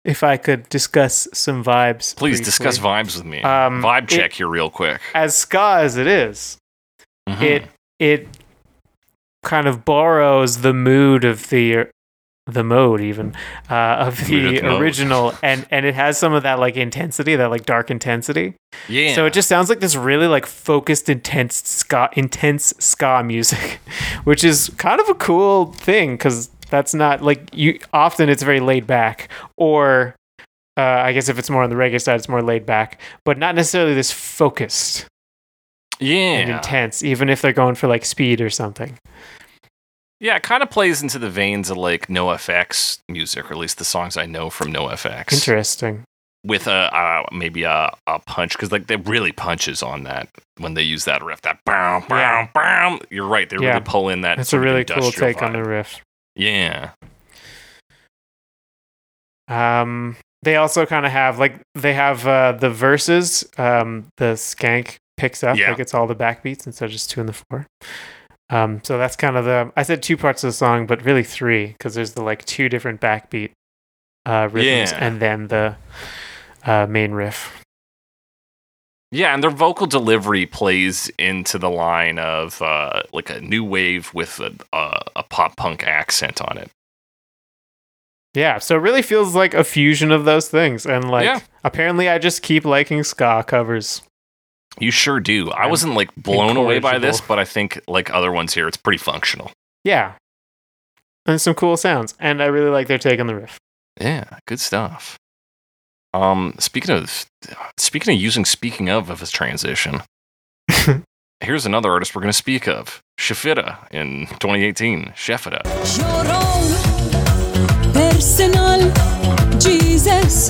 If I could discuss some vibes, Please briefly. discuss vibes with me. Um, Vibe it- check here real quick. as ska as it is, Mhm. it it kind of borrows the mood of the the mode even uh, of the original and and it has some of that like intensity that like dark intensity yeah. so it just sounds like this really like focused intense ska intense ska music which is kind of a cool thing because that's not like you often it's very laid back or uh, i guess if it's more on the reggae side it's more laid back but not necessarily this focused and yeah. intense, even if they're going for like speed or something. Yeah, it kind of plays into the veins of like NoFX music, or at least the songs I know from NoFX. Interesting. With a uh, maybe a, a punch, because like they really punches on that when they use that riff. That bam, bam, Yeah. bam. You're right. They Yeah. really pull in that. It's a really cool take on the riff. Yeah. Um, they also kind of have like they have uh, the verses. Um, the skank picks up Yeah. like it's all the backbeats instead of just two and the four. Um, so that's kind of the I said two parts of the song, but really three because there's the like two different backbeat uh, rhythms Yeah. and then the uh, main riff. Yeah, and their vocal delivery plays into the line of uh, like a new wave with a, a, a pop punk accent on it. Yeah, so it really feels like a fusion of those things, and like Yeah. apparently I just keep liking ska covers. You sure do. I I'm wasn't like blown away by this, but I think like other ones here, it's pretty functional. Yeah, and some cool sounds, and I really like their take on the riff. Yeah, good stuff. Um, speaking of speaking of using speaking of of his transition, here's another artist we're going to speak of, Shefita in 2018. Shefita. Personal Jesus.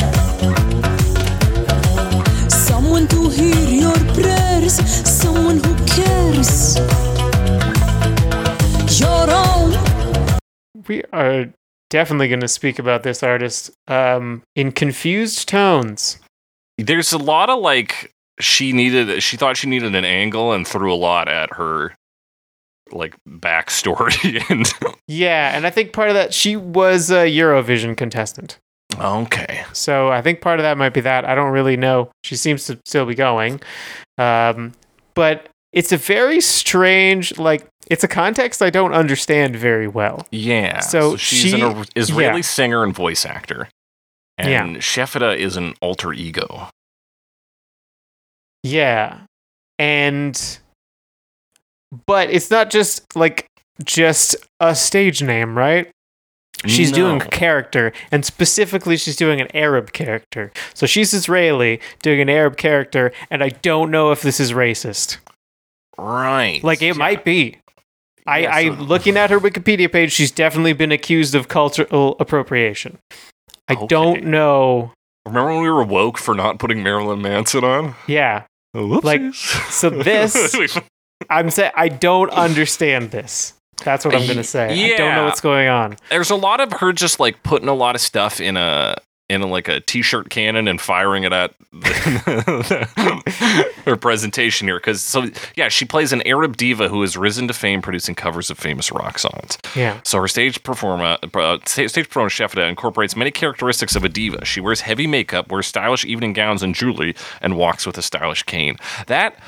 Someone to hear your prayers, someone who cares. Your own We are definitely going to speak about this artist um, in confused tones. There's a lot of like she needed she thought she needed an angle and threw a lot at her like backstory and Yeah, and I think part of that she was a Eurovision contestant. Okay. So I think part of that might be that. I don't really know. She seems to still be going. Um, but it's a very strange, like, it's a context I don't understand very well. Yeah. So she's she- an Israeli yeah. singer and voice actor. And Yeah. Shefita is an alter ego. Yeah. And, but it's not just like just a stage name, right? She's doing a character, and specifically, she's doing an Arab character. So she's Israeli doing an Arab character, and I don't know if this is racist. Right. Like it Yeah. might be. I, Yeah, I so- looking at her Wikipedia page, she's definitely been accused of cultural appropriation. I Okay. don't know. Remember when we were woke for not putting Marilyn Manson on? Yeah, Like, so this- I'm saying I don't understand this. That's what I'm gonna say. I don't know what's going on. There's a lot of her just like putting a lot of stuff in a in a, like a t-shirt cannon and firing it at the, her presentation here because so yeah she plays an Arab diva who has risen to fame producing covers of famous rock songs. Yeah, So her stage performer, uh, stage performer Shefita incorporates many characteristics of a diva. She wears heavy makeup, wears stylish evening gowns and jewelry, and walks with a stylish cane. That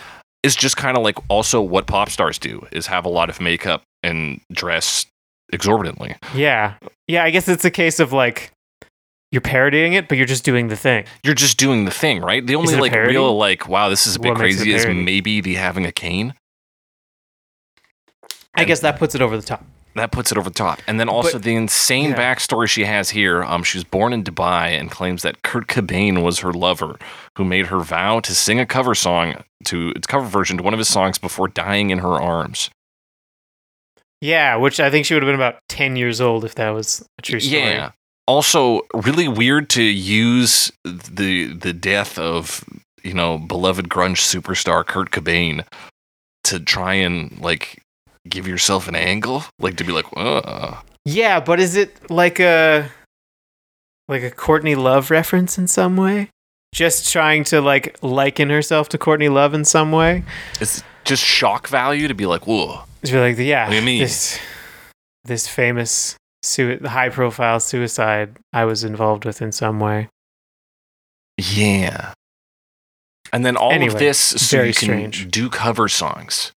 is just kind of like also what pop stars do: is have a lot of makeup and dress exorbitantly. yeah, yeah. I guess it's a case of like you're parodying it, but you're just doing the thing. You're just doing the thing, right? The only like real like wow, this is a bit What makes a crazy is maybe the having a cane. I guess that puts it over the top. That puts it over the top. And then also But- the insane yeah. backstory she has here. Um, she was born in Dubai and claims that Kurt Cobain was her lover, who made her vow to sing a cover song to its cover version to one of his songs before dying in her arms. Yeah, which I think she would have been about ten years old if that was a true story. Yeah. Also, really weird to use the the death of you know beloved grunge superstar Kurt Cobain to try and like give yourself an angle, like to be like, uh, Yeah, but is it like a like a Courtney Love reference in some way? Just trying to like liken herself to Courtney Love in some way? it's just shock value to be like, whoa. It's really like, yeah, What do you mean? this this famous sui- high profile suicide I was involved with in some way. Yeah. And then all Anyway, of this so you can strange. do cover songs.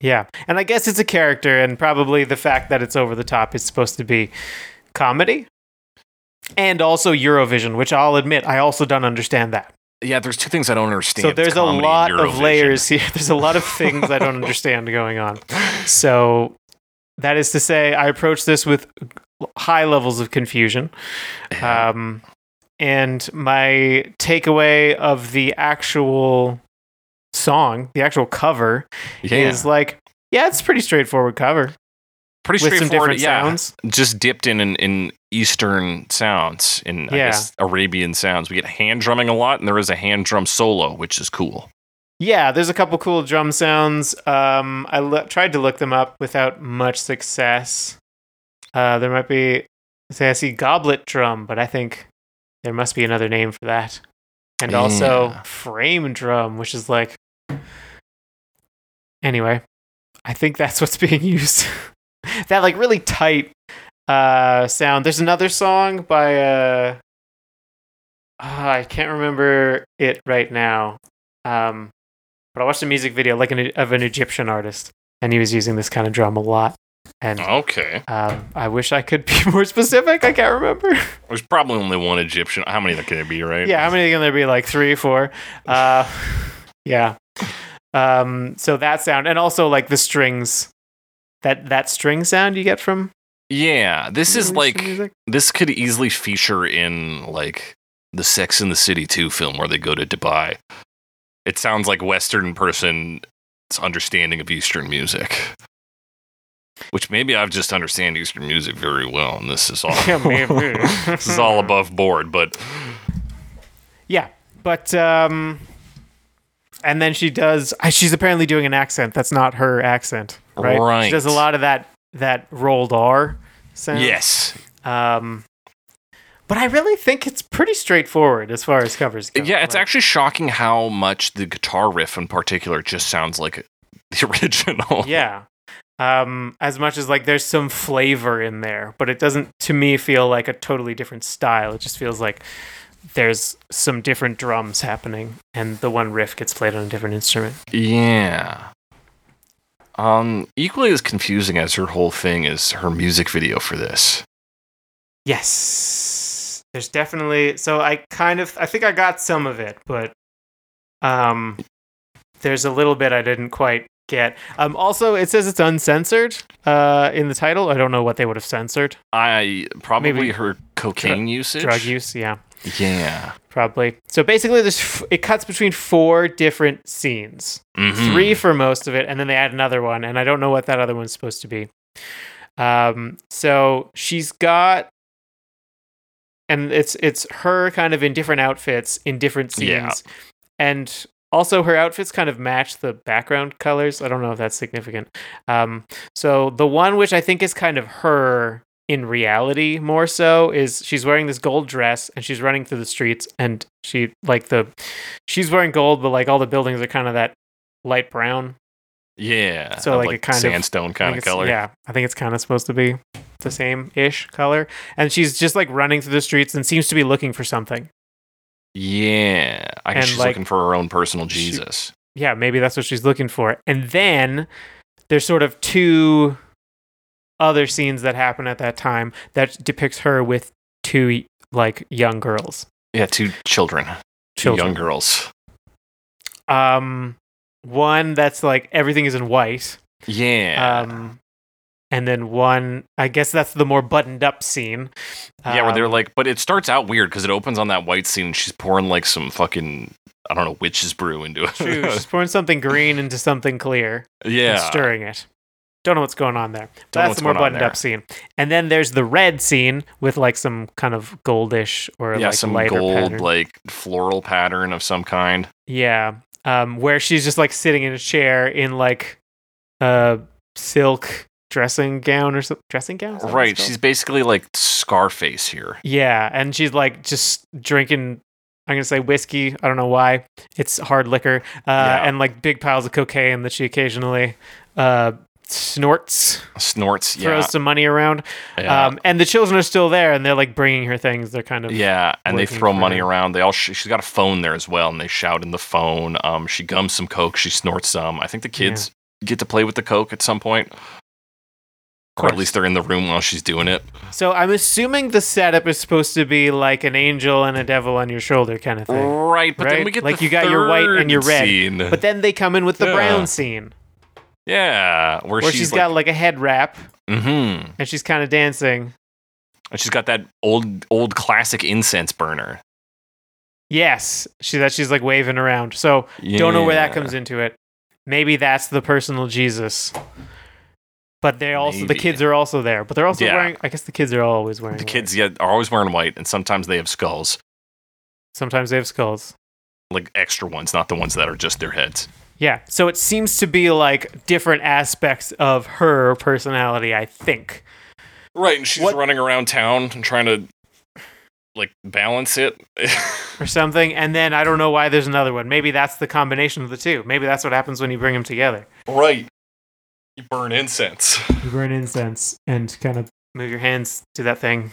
Yeah. And I guess it's a character, and probably the fact that it's over the top is supposed to be comedy. And also Eurovision, which I'll admit, I also don't understand that. Yeah, there's two things I don't understand. So there's a lot of layers here. There's a lot of things I don't understand going on. So that is to say, I approach this with high levels of confusion. Um, and my takeaway of the actual song, the actual cover, Yeah, is like, yeah, it's a pretty straightforward cover pretty with some straightforward. different yeah, sounds. just dipped in in, in Eastern sounds, in I guess Arabian sounds. We get hand drumming a lot, and there is a hand drum solo, which is cool. Yeah, there's a couple cool drum sounds. Um, I lo- tried to look them up without much success. Uh, there might be, say, I see goblet drum, but I think there must be another name for that. And also Yeah. frame drum, which is like. Anyway, I think that's what's being used. that like really tight uh, sound. There's another song by uh, ah, I can't remember it right now. Um, but I watched a music video like an, of an Egyptian artist, and he was using this kind of drum a lot. And Okay, um, I wish I could be more specific. I can't remember. there's probably only one Egyptian. How many there can there be, right? yeah, how many can there be? Like three, four. Uh, yeah. Um, so that sound, and also like the strings, that that string sound you get from yeah. This is like music. this could easily feature in like the Sex and the City 2 film where they go to Dubai. It sounds like Western person's understanding of Eastern music. Which maybe I've just understand Eastern music very well, and this is all this is all above board. But Yeah, but um, and then she does. She's apparently doing an accent that's not her accent, right? right. She does a lot of that that rolled R sound. yes, Um, but I really think it's pretty straightforward as far as covers go. yeah, it's Like, actually shocking how much the guitar riff in particular just sounds like the original. yeah. Um, as much as like there's some flavor in there, but it doesn't to me feel like a totally different style. It just feels like there's some different drums happening, and the one riff gets played on a different instrument. Yeah. Um, equally as confusing as her whole thing is her music video for this. Yes. There's definitely so I kind of I think I got some of it, but um there's a little bit I didn't quite get. Um also it says it's uncensored uh in the title. I don't know what they would have censored. I probably Maybe her cocaine usage. Drug use, yeah. Yeah. Probably. So basically there's f- it cuts between four different scenes. Mhm. Three for most of it and then they add another one and I don't know what that other one's supposed to be. Um so she's got and it's it's her kind of in different outfits in different scenes. Yeah. And also her outfits kind of match the background colors. I don't know if that's significant. Um so the one which I think is kind of her in reality more so is she's wearing this gold dress and she's running through the streets and she like the she's wearing gold but like all the buildings are kind of that light brown Yeah. So, like, it kind of- sandstone kind of color. Yeah, I think it's kind of supposed to be the same ish color. And she's just like running through the streets and seems to be looking for something. Yeah. I guess And, she's like, looking for her own personal she- Jesus. Yeah, maybe that's what she's looking for. And then there's sort of two other scenes that happen at that time that depicts her with two like young girls. yeah, two children. Two young girls. Um one that's like everything is in white. Yeah. Um and then one I guess that's the more buttoned up scene. yeah, where they're Um, like, but it starts out weird because it opens on that white scene and she's pouring like some fucking, I don't know, witch's brew into it. True. She's pouring something green into something clear yeah. stirring it. Don't know what's going on there. That's the more buttoned up scene. And then there's the red scene with like some kind of goldish or yeah, like some gold, pattern. like floral pattern of some kind. yeah. Um, where she's just like sitting in a chair in like a silk dressing gown or something. Dressing gown? Is that what Right. She's basically like Scarface here. Yeah, and she's like just drinking. I'm gonna say whiskey. I don't know why. It's hard liquor, uh, Yeah. and like big piles of cocaine that she occasionally uh, snorts, Snorts. yeah. throws some money around. yeah. Um, and the children are still there, and they're like bringing her things. They're kind of yeah, and they throw money her. around. They all sh- she's got a phone there as well, and they shout in the phone. Um, she gums some coke, she snorts some. I think the kids get to play with the coke at some point. Or at least they're in the room while she's doing it. So I'm assuming the setup is supposed to be like an angel and a devil on your shoulder kind of thing. Right, but then Right? we get Like the you got your white and your red. scene. But then they come in with the Yeah. brown scene yeah, where, where she's, she's got like a head wrap mm-hmm. and she's kind of dancing. and she's got that old old classic incense burner. Yes, she that she's like waving around. So don't know where that comes into it. Maybe that's the personal Jesus. But they also the kids are also there. But they're also Yeah. wearing. I guess the kids are always wearing. The white. kids yeah, are always wearing white, and sometimes they have skulls, Sometimes they have skulls. like extra ones, not the ones that are just their heads. Yeah. So it seems to be like different aspects of her personality. I think. Right, and she's What- running around town and trying to like balance it. or something. And then I don't know why there's another one. Maybe that's the combination of the two. Maybe that's what happens when you bring them together. right. You burn incense. You burn incense and kind of move your hands to that thing.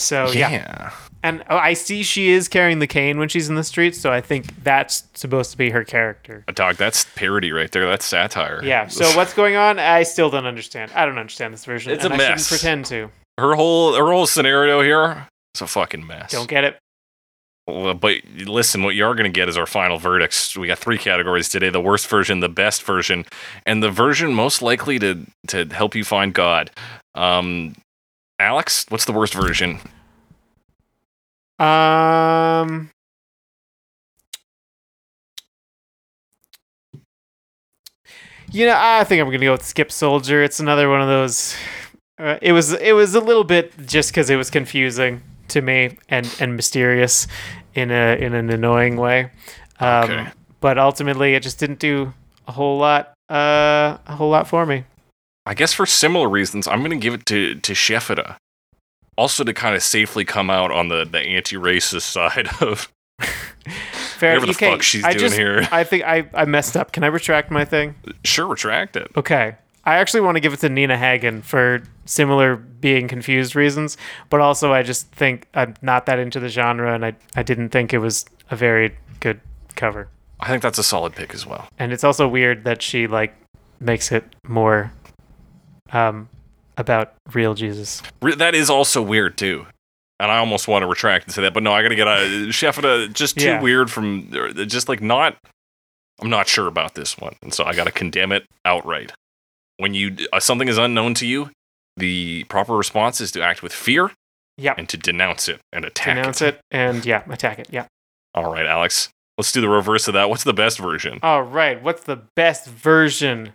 So Oh, yeah. and oh, I see she is carrying the cane when she's in the streets. So I think that's supposed to be her character. A dog, that's parody right there. That's satire. Yeah. So what's going on? I still don't understand. I don't understand this version. It's a I mess. shouldn't pretend to. her whole her whole scenario here is a fucking mess. Don't get it. Well, but listen, what you are going to get is our final verdicts. We got three categories today: the worst version, the best version, and the version most likely to to help you find God. Um, Alex, what's the worst version? Um. You know, I think I'm gonna go with Skip Soldier. It's another one of those. Uh, it was it was a little bit just because it was confusing to me and and mysterious in a in an annoying way. Um, Okay. But ultimately, it just didn't do a whole lot. Uh, a whole lot for me. I guess for similar reasons, I'm going to give it to to Shefita. Also, to kind of safely come out on the the anti-racist side of Fair. whatever the okay, fuck she's I doing just, here. I think I I messed up. Can I retract my thing? Sure, retract it. Okay. I actually want to give it to Nina Hagen for similar being confused reasons, but also I just think I'm not that into the genre and I, I didn't think it was a very good cover. I think that's a solid pick as well. And it's also weird that she like makes it more um about real Jesus. Re- That is also weird too. And I almost want to retract and say that, but no, I got to get a Shefita just too Yeah. weird from just like not. I'm not sure about this one, and so I got to condemn it outright. When you uh, something is unknown to you, the proper response is to act with fear Yep. and to denounce it and attack Announce it. it and yeah, attack it. Yeah. All right, Alex, let's do the reverse of that. What's the best version? All right, what's the best version?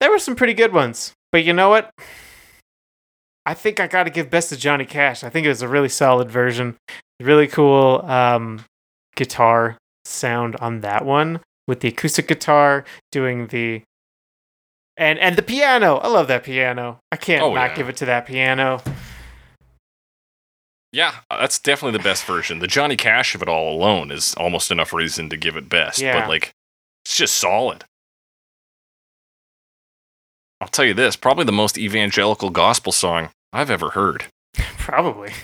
There were some pretty good ones, but you know what? I think I got to give best to Johnny Cash. I think it was a really solid version. Really cool um, guitar sound on that one with the acoustic guitar doing the and and the piano. I love that piano. I can't Oh, not yeah. give it to that piano. Yeah, that's definitely the best version. The Johnny Cash of it all alone is almost enough reason to give it best. Yeah. But like, it's just solid. I'll tell you this: probably the most evangelical gospel song I've ever heard. Probably.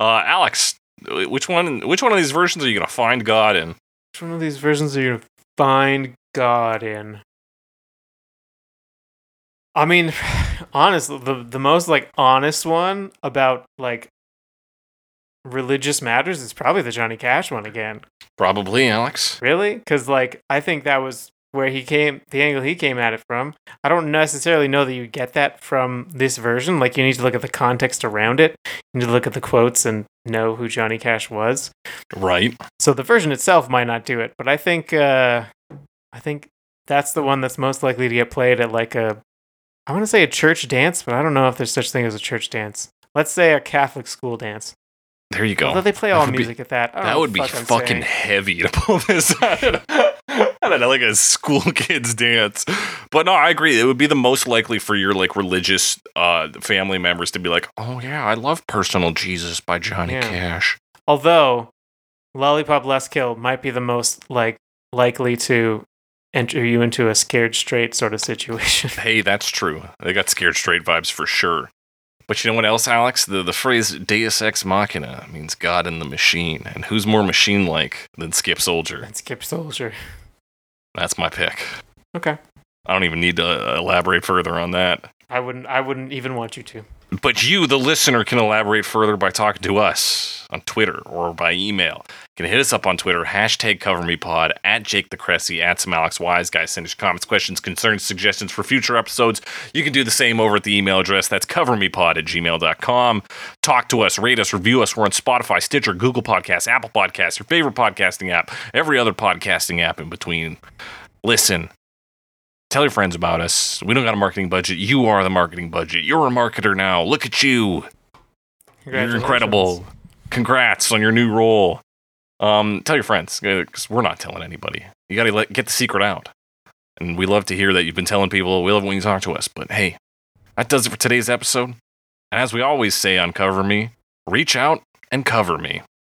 Uh, Alex, which one? Which one of these versions are you gonna find God in? Which one of these versions are you gonna find God in? I mean, honestly, the the most like honest one about like religious matters is probably the Johnny Cash one again. Probably Alex. Really? Because like I think that was where he came, the angle he came at it from. I don't necessarily know that you get that from this version. Like you need to look at the context around it. You need to look at the quotes and know who Johnny Cash was. Right. So the version itself might not do it, but I think uh, I think that's the one that's most likely to get played at like a I want to say a church dance, but I don't know if there's such thing as a church dance. Let's say a Catholic school dance. There you go. Although they play all would be- music at that. I That would be fucking saying. heavy to pull this out. I don't know, like a school kids dance. But no, I agree. It would be the most likely for your like religious uh family members to be like, "Oh yeah, I love Personal Jesus by Johnny Yeah. Cash." Although Lollipop Lust Kill might be the most like likely to enter you into a scared straight sort of situation. Hey, that's true. They got scared straight vibes for sure. But you know what else, Alex? The the phrase Deus ex machina means God in the machine, and who's more machine-like than Skip Soldier? And Skip Soldier. That's my pick. Okay. I don't even need to elaborate further on that. I wouldn't. I wouldn't even want you to. But you, the listener, can elaborate further by talking to us on Twitter or by email. You can hit us up on Twitter, hashtag CoverMePod, at Jake the Cressy, at some Alex Wise guys. Send us comments, questions, concerns, suggestions for future episodes. You can do the same over at the email address. That's covermepod at gmail.com. Talk to us, rate us, review us. We're on Spotify, Stitcher, Google Podcasts, Apple Podcasts, your favorite podcasting app, every other podcasting app in between. Listen, Tell your friends about us. We don't got a marketing budget. You are the marketing budget. You're a marketer now. Look at you. You're incredible. Congrats on your new role. Um, tell your friends because we're not telling anybody. You got to get the secret out. And we love to hear that you've been telling people. We love when you talk to us. But hey, that does it for today's episode. And as we always say on Cover Me, reach out and cover me.